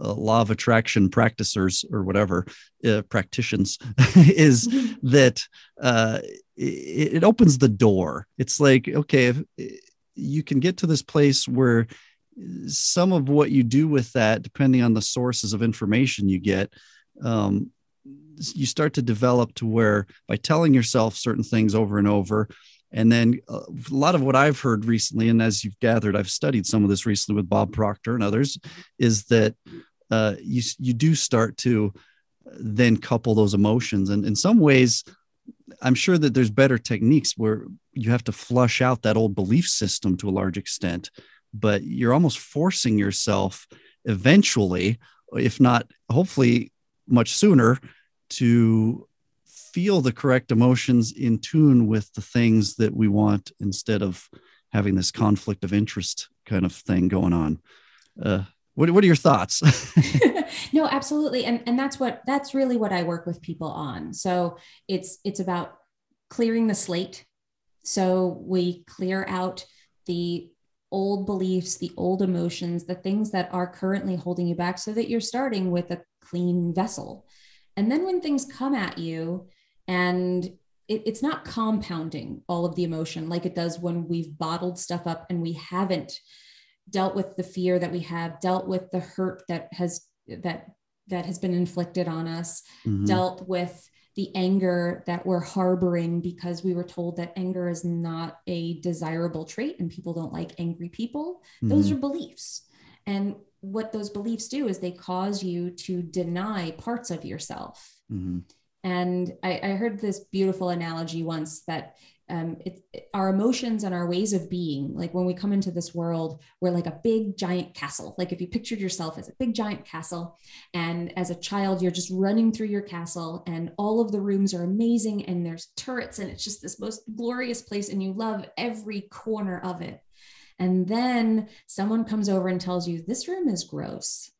uh, law of attraction practitioners or whatever uh, practitioners is mm-hmm. that uh, it, it, opens the door it's like okay if you can get to this place where some of what you do with that depending on the sources of information you get um, you start to develop to where by telling yourself certain things over and over and then uh, a lot of what I've heard recently, and as you've gathered, I've studied some of this recently with Bob Proctor and others, is that uh, you you do start to then couple those emotions, and in some ways, I'm sure that there's better techniques where you have to flush out that old belief system to a large extent, but you're almost forcing yourself eventually, if not hopefully much sooner, to feel the correct emotions in tune with the things that we want instead of having this conflict of interest kind of thing going on. Uh, what, what are your thoughts? no, absolutely. And, and that's what, that's really what I work with people on. So it's, it's about clearing the slate. So we clear out the old beliefs, the old emotions, the things that are currently holding you back so that you're starting with a clean vessel. And then when things come at you, and it, it's not compounding all of the emotion like it does when we've bottled stuff up and we haven't dealt with the fear that we have dealt with the hurt that has that that has been inflicted on us mm-hmm. dealt with the anger that we're harboring because we were told that anger is not a desirable trait and people don't like angry people mm-hmm. those are beliefs and what those beliefs do is they cause you to deny parts of yourself. Mm-hmm. And I, I, heard this beautiful analogy once that um, it, it, our emotions and our ways of being, like when we come into this world, we're like a big giant castle. Like if you pictured yourself as a big giant castle, and as a child, you're just running through your castle, and all of the rooms are amazing, and there's turrets, and it's just this most glorious place, and you love every corner of it. And then someone comes over and tells you, This room is gross.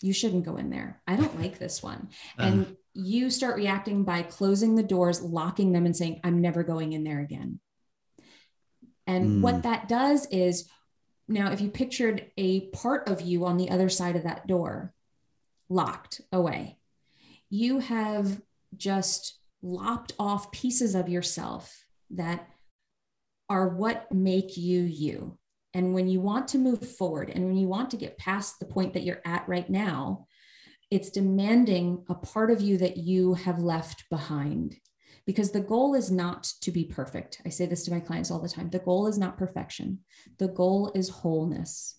You shouldn't go in there. I don't like this one. Uh-huh. And you start reacting by closing the doors, locking them, and saying, I'm never going in there again. And mm. what that does is now, if you pictured a part of you on the other side of that door, locked away, you have just lopped off pieces of yourself that are what make you you. And when you want to move forward and when you want to get past the point that you're at right now, it's demanding a part of you that you have left behind because the goal is not to be perfect. I say this to my clients all the time. The goal is not perfection, the goal is wholeness.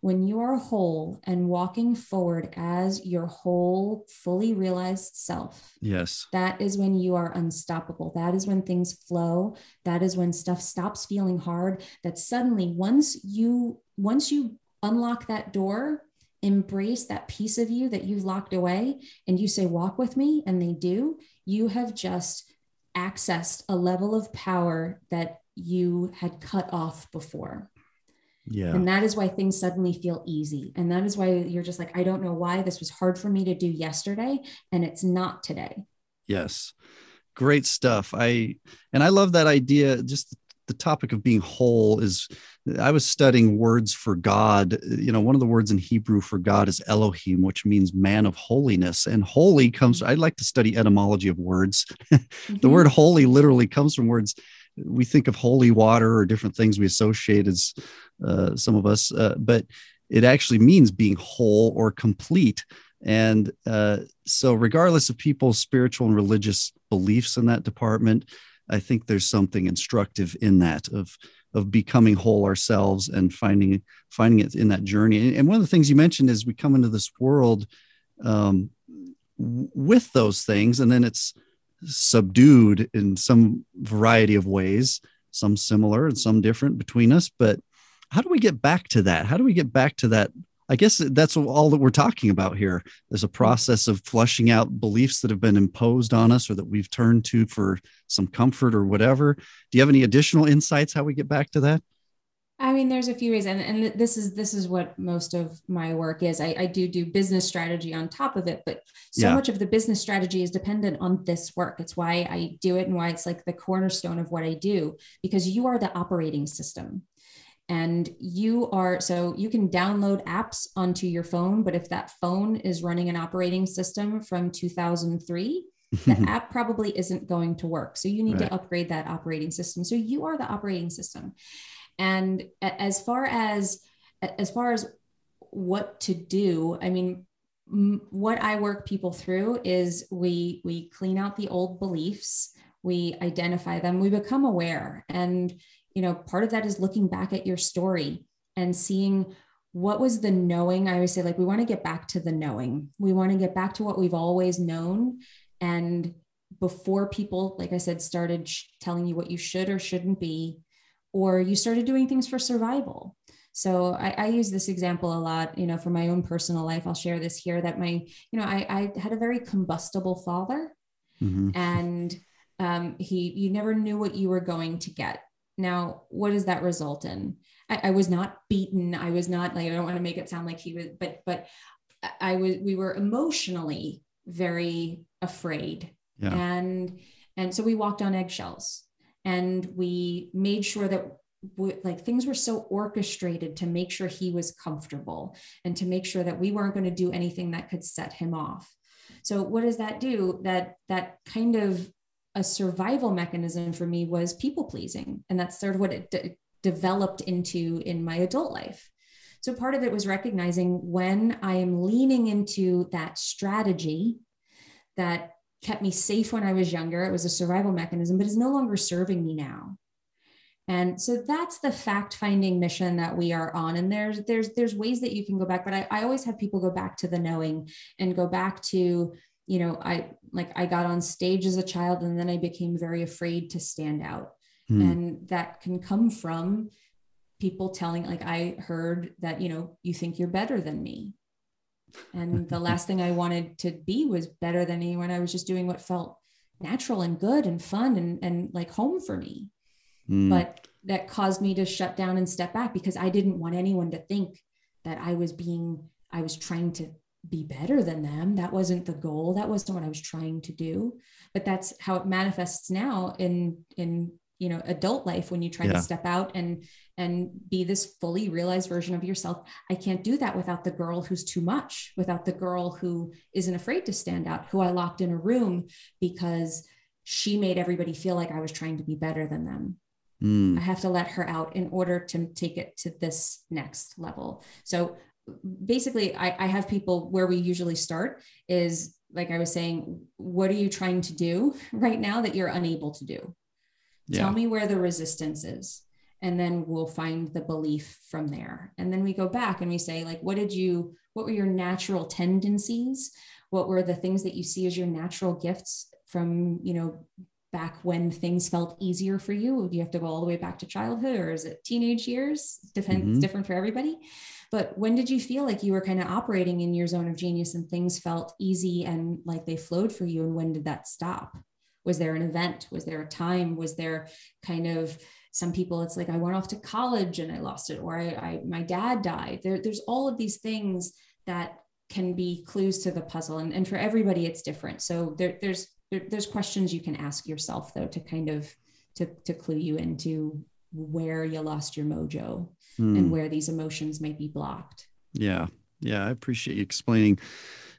When you are whole and walking forward as your whole, fully realized self, yes, that is when you are unstoppable. That is when things flow. That is when stuff stops feeling hard. That suddenly, once you once you unlock that door, embrace that piece of you that you've locked away and you say, Walk with me, and they do, you have just accessed a level of power that you had cut off before. Yeah. And that is why things suddenly feel easy. And that is why you're just like, I don't know why this was hard for me to do yesterday and it's not today. Yes. Great stuff. I and I love that idea just the topic of being whole is I was studying words for God. You know, one of the words in Hebrew for God is Elohim, which means man of holiness. And holy comes, I'd like to study etymology of words. Mm-hmm. the word holy literally comes from words we think of holy water or different things we associate as uh, some of us, uh, but it actually means being whole or complete. And uh, so, regardless of people's spiritual and religious beliefs in that department, I think there's something instructive in that of of becoming whole ourselves and finding finding it in that journey. And one of the things you mentioned is we come into this world um, with those things, and then it's subdued in some variety of ways, some similar and some different between us. But how do we get back to that? How do we get back to that I guess that's all that we're talking about here. There's a mm-hmm. process of flushing out beliefs that have been imposed on us or that we've turned to for some comfort or whatever. Do you have any additional insights how we get back to that? I mean, there's a few ways, and, and this is this is what most of my work is. I, I do do business strategy on top of it, but so yeah. much of the business strategy is dependent on this work. It's why I do it and why it's like the cornerstone of what I do because you are the operating system and you are so you can download apps onto your phone but if that phone is running an operating system from 2003 the app probably isn't going to work. So you need right. to upgrade that operating system. So you are the operating system. And as far as as far as what to do i mean what i work people through is we we clean out the old beliefs. We identify them. We become aware. And you know, part of that is looking back at your story and seeing what was the knowing. I always say, like, we want to get back to the knowing. We want to get back to what we've always known. And before people, like I said, started sh- telling you what you should or shouldn't be, or you started doing things for survival. So I, I, use this example a lot, you know, for my own personal life. I'll share this here that my, you know, I, I had a very combustible father, mm-hmm. and um, he, you never knew what you were going to get. Now, what does that result in? I, I was not beaten. I was not like I don't want to make it sound like he was, but but I was. We were emotionally very afraid, yeah. and and so we walked on eggshells, and we made sure that we, like things were so orchestrated to make sure he was comfortable and to make sure that we weren't going to do anything that could set him off so what does that do that that kind of a survival mechanism for me was people pleasing. And that's sort of what it de- developed into in my adult life. So part of it was recognizing when I am leaning into that strategy that kept me safe when I was younger, it was a survival mechanism, but is no longer serving me now. and so that's the fact finding mission that we are on and there's there's there's ways that you can go back but I, I always have people go back to the knowing and go back to you know i like i got on stage as a child and then i became very afraid to stand out mm. and that can come from people telling like i heard that you know you think you're better than me and the last thing i wanted to be was better than anyone i was just doing what felt natural and good and fun and, and like home for me mm. but that caused me to shut down and step back because i didn't want anyone to think that i was being i was trying to be better than them. That wasn't the goal. That wasn't what i was trying to do. But that's how it manifests now in in you know adult life when you try yeah. to step out and and be this fully realized version of yourself. I can't do that without the girl who's too much without the girl who isn't afraid to stand out who i locked in a room because she made everybody feel like i was trying to be better than them. Mm. i have to let her out in order to take it to this next level. So basically I, I have people where we usually start is like i was saying what are you trying to do right now that you're unable to do? Yeah. tell me where the resistance is and then we'll find the belief from there. And then we go back and we say like what did you what were your natural tendencies? What were the things that you see as your natural gifts from you know back when things felt easier for you? Do you have to go all the way back to childhood or is it teenage years? Depends, mm-hmm. different for everybody but when did you feel like you were kind of operating in your zone of genius and things felt easy and like they flowed for you and when did that stop? Was there an event? Was there a time? Was there kind of some people it's like i went off to college and i lost it or i, I my dad died. There, there's all of these things that can be clues to the puzzle and, and for everybody it's different. So there, there's there, there's questions you can ask yourself though to kind of to, to clue you into where you lost your mojo mm. and where these emotions may be blocked yeah yeah i appreciate you explaining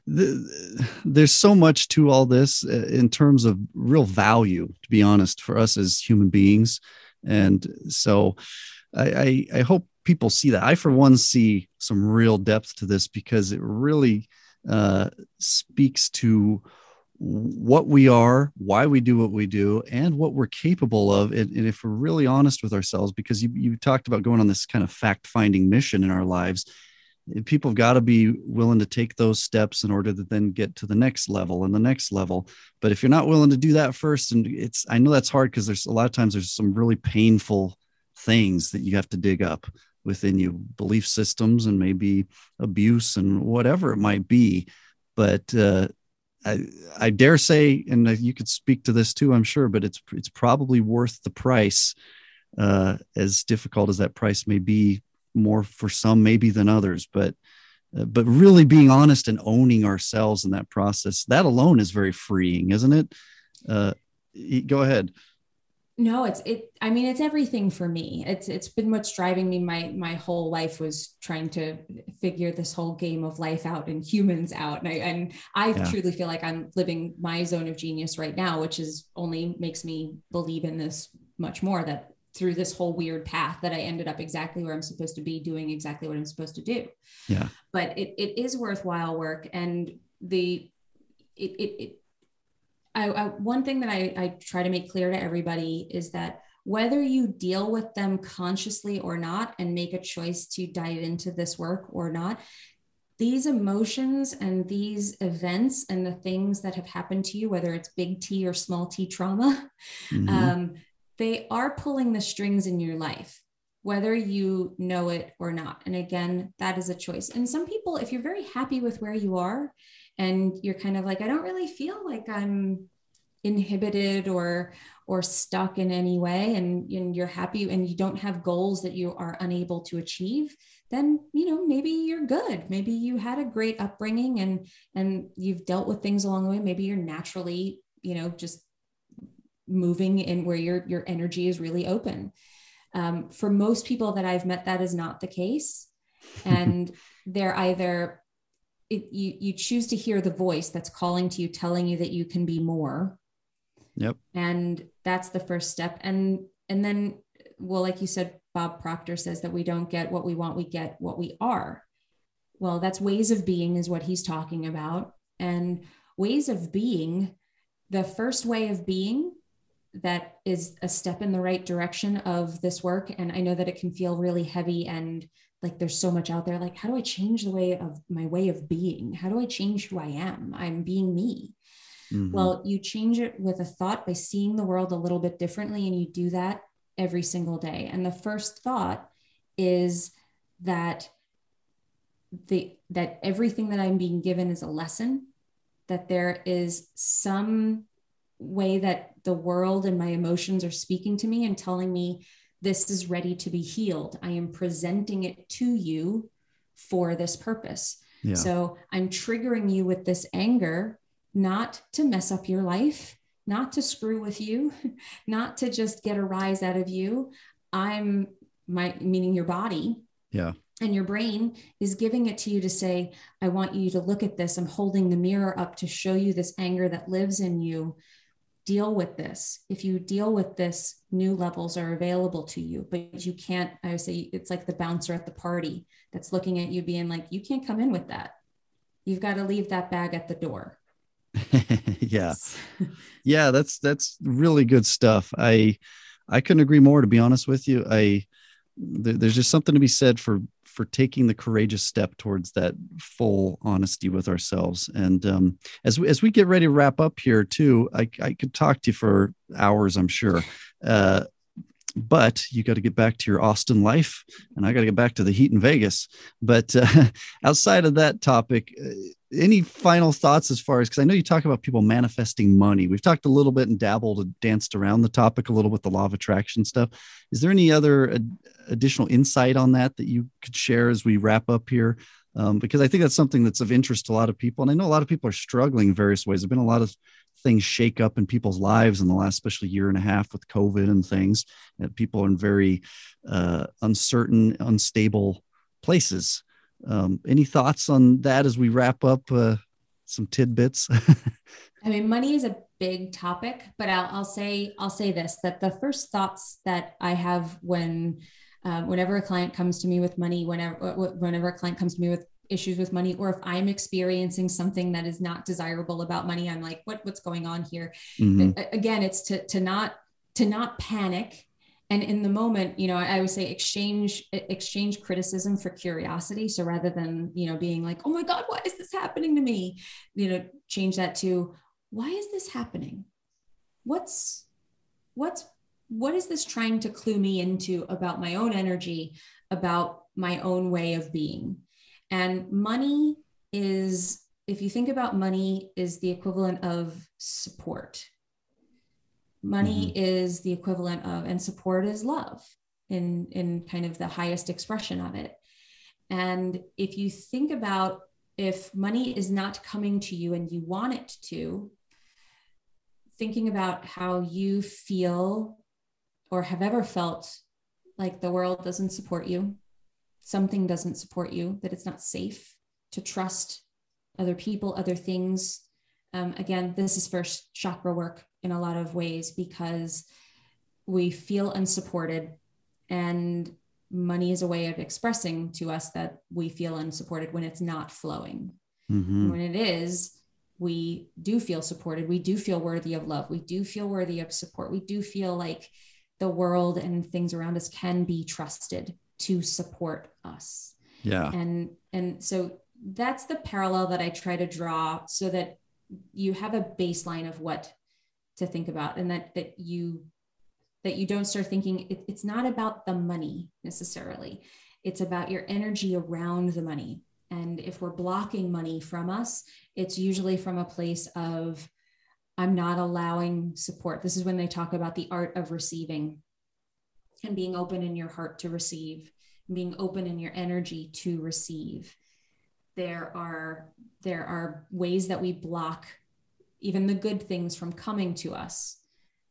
the, there's so much to all this uh, in terms of real value, to be honest, for us as human beings. And so I, I, I hope people see that. I, for one, see some real depth to this because it really uh, speaks to what we are, why we do what we do, and what we're capable of. And, and if we're really honest with ourselves, because you, you talked about going on this kind of fact finding mission in our lives, people have got to be willing to take those steps in order to then get to the next level and the next level but if you're not willing to do that first and it's i know that's hard because there's a lot of times there's some really painful things that you have to dig up within you belief systems and maybe abuse and whatever it might be but uh, I, I dare say and you could speak to this too i'm sure but it's it's probably worth the price uh, as difficult as that price may be more for some maybe than others but uh, but really being honest and owning ourselves in that process that alone is very freeing isn't it? Uh, go ahead no it's it i mean it's everything for me it's it's been what's driving me my my whole life was trying to figure this whole game of life out and humans out and i and i yeah. truly feel like i'm living my zone of genius right now which is only makes me believe in this much more that through this whole weird path that I ended up exactly where I'm supposed to be doing exactly what I'm supposed to do. Yeah. But it, it is worthwhile work. And the, it, it, it I, I, one thing that I, I try to make clear to everybody is that whether you deal with them consciously or not and make a choice to dive into this work or not, these emotions and these events and the things that have happened to you, whether it's big T or small t trauma, mm-hmm. um, they are pulling the strings in your life, whether you know it or not. And again, that is a choice. And some people, if you're very happy with where you are and you're kind of like, I don't really feel like I'm inhibited or or stuck in any way and, and you're happy and you don't have goals that you are unable to achieve then you know maybe you're good. Maybe you had a great upbringing and and you've dealt with things along the way. Maybe you're naturally you know just moving in where your your energy is really open. Um, for most people that i've met that is not the case. And they're either it, you you choose to hear the voice that's calling to you telling you that you can be more. Yep. And that's the first step. And and then well like you said bob proctor says that we don't get what we want we get what we are. Well that's ways of being is what he's talking about. And ways of being the first way of being that is a step in the right direction of this work and i know that it can feel really heavy and like there's so much out there like how do i change the way of my way of being? How do i change who i am? I'm being me. Mm-hmm. well you change it with a thought by seeing the world a little bit differently and you do that every single day. And the first thought is that the that everything that i'm being given is a lesson that there is some way that the world and my emotions are speaking to me and telling me this is ready to be healed. I am presenting it to you for this purpose. Yeah. So I'm triggering you with this anger, not to mess up your life, not to screw with you, not to just get a rise out of you. I'm my meaning your body. Yeah. And your brain is giving it to you to say, I want you to look at this. I'm holding the mirror up to show you this anger that lives in you deal with this. If you deal with this, new levels are available to you, but you can't. I would say it's like the bouncer at the party that's looking at you, being like, you can't come in with that. You've got to leave that bag at the door. yeah. yeah, that's that's really good stuff. I I couldn't agree more to be honest with you. I there's just something to be said for for taking the courageous step towards that full honesty with ourselves. And um, as we, as we get ready to wrap up here, too, I, I could talk to you for hours, I'm sure. Uh, but you got to get back to your Austin life, and I got to get back to the heat in Vegas. But uh, outside of that topic, uh, any final thoughts as far as because I know you talk about people manifesting money. We've talked a little bit and dabbled and danced around the topic a little with the law of attraction stuff. Is there any other ad- additional insight on that that you could share as we wrap up here? Um, because I think that's something that's of interest to a lot of people, and I know a lot of people are struggling in various ways. There've been a lot of things shake up in people's lives in the last, especially year and a half with COVID and things. That people are in very uh, uncertain, unstable places. Um, any thoughts on that as we wrap up uh, some tidbits? I mean, money is a big topic, but I'll, I'll, say I'll say this: that the first thoughts that I have when um, whenever a client comes to me with money, whenever whenever a client comes to me with issues with money, or if I'm experiencing something that is not desirable about money, I'm like, what what's going on here? Mm-hmm. Again, it's to to not to not panic and in the moment you know i would say exchange exchange criticism for curiosity. So rather than you know being like oh my god why is this happening to me? You know change that to why is this happening? What's what's what is this trying to clue me into about my own energy about my own way of being? And money is if you think about money is the equivalent of support money mm-hmm. is the equivalent of and support is love in in kind of the highest expression of it and if you think about if money is not coming to you and you want it to thinking about how you feel or have ever felt like the world doesn't support you something doesn't support you that it's not safe to trust other people other things um, again this is first chakra work in a lot of ways because we feel unsupported and money is a way of expressing to us that we feel unsupported when it's not flowing. Mm-hmm. when it is we do feel supported. We do feel worthy of love. We do feel worthy of support. We do feel like the world and things around us can be trusted to support us. Yeah. And and so that's the parallel that i try to draw so that you have a baseline of what to think about and that that you that you don't start thinking it, it's not about the money necessarily. It's about your energy around the money. And if we're blocking money from us it's usually from a place of i'm not allowing support. This is when they talk about the art of receiving and being open in your heart to receive being open in your energy to receive. There are there are ways that we block even the good things from coming to us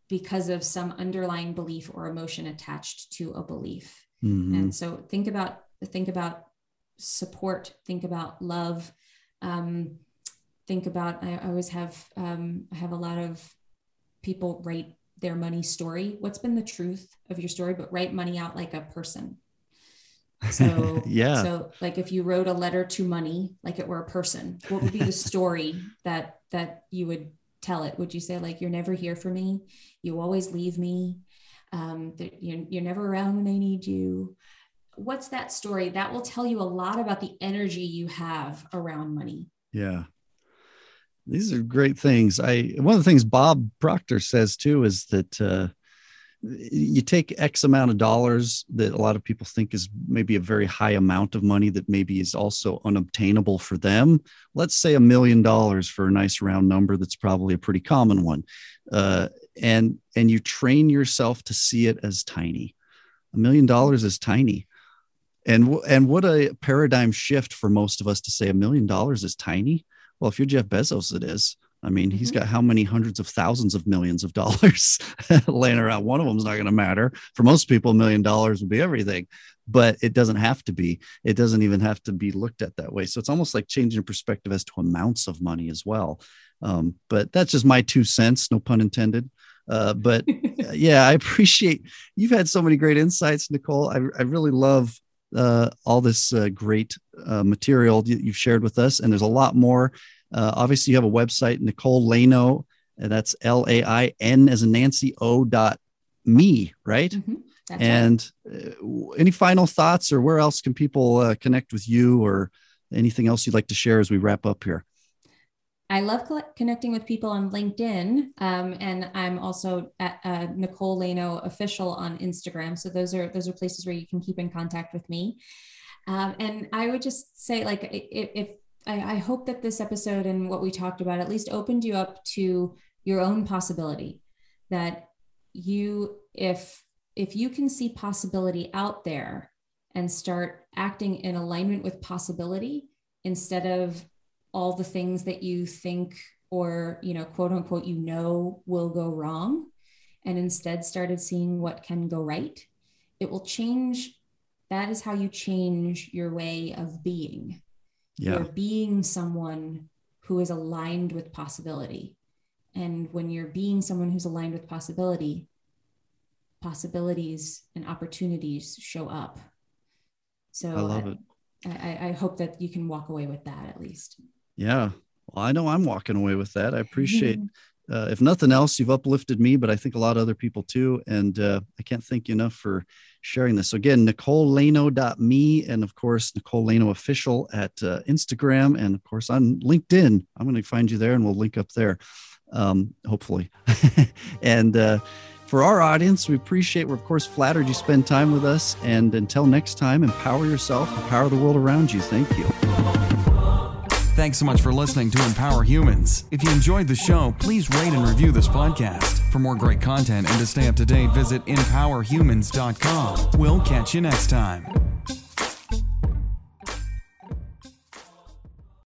because of some underlying belief or emotion attached to a belief. Mm-hmm. and so think about think about support think about love um, think about I, I always have um, i have a lot of people write their money story. What's been the truth of your story but write money out like a person so yeah. So like if you wrote a letter to money, like it were a person, what would be the story that that you would tell it? Would you say like you're never here for me? You always leave me. Um, you're, you're never around when I need you. What's that story? That will tell you a lot about the energy you have around money. Yeah. These are great things. I one of the things Bob Proctor says too is that uh, you take X amount of dollars that a lot of people think is maybe a very high amount of money that maybe is also unobtainable for them. Let's say a million dollars for a nice round number that's probably a pretty common one, uh, and and you train yourself to see it as tiny. A million dollars is tiny, and and what a paradigm shift for most of us to say a million dollars is tiny. Well, if you're Jeff Bezos, it is. I mean, mm-hmm. he's got how many hundreds of thousands of millions of dollars laying around. One of them is not going to matter. For most people, a million dollars would be everything, but it doesn't have to be. It doesn't even have to be looked at that way. So it's almost like changing perspective as to amounts of money as well. Um, but that's just my two cents, no pun intended. Uh, but yeah, I appreciate you've had so many great insights, Nicole. I, I really love uh, all this uh, great uh, material you've shared with us, and there's a lot more uh, obviously, you have a website, Nicole Laino, and that's L A I N as a Nancy O dot me, right? Mm-hmm. and right. Uh, any final thoughts, or where else can people uh, connect with you, or anything else you'd like to share as we wrap up here? I love connecting with people on LinkedIn, um, and I'm also at uh, Nicole Laino official on Instagram. So those are those are places where you can keep in contact with me. Um, and I would just say, like, if, if I, I hope that this episode and what we talked about at least opened you up to your own possibility that you if if you can see possibility out there and start acting in alignment with possibility instead of all the things that you think or you know quote unquote you know will go wrong and instead started seeing what can go right it will change that is how you change your way of being yeah. you're being someone who is aligned with possibility. And when you're being someone who's aligned with possibility possibilities and opportunities show up. So i love it. I, I hope that you can walk away with that at least. Yeah. Well i know i'm walking away with that. I appreciate uh, if nothing else, you've uplifted me, but I think a lot of other people too. And uh, I can't thank you enough for sharing this. So again, NicoleLaino.me and of course, Nicole Laino official at uh, Instagram and of course on LinkedIn. I'm going to find you there and we'll link up there, um, hopefully. and uh, for our audience, we appreciate, we're of course flattered you spend time with us. And until next time, empower yourself, empower the world around you. Thank you. Thanks so much for listening to Empower Humans. If you enjoyed the show, please rate and review this podcast. For more great content and to stay up to date, visit empowerhumans.com. We'll catch you next time.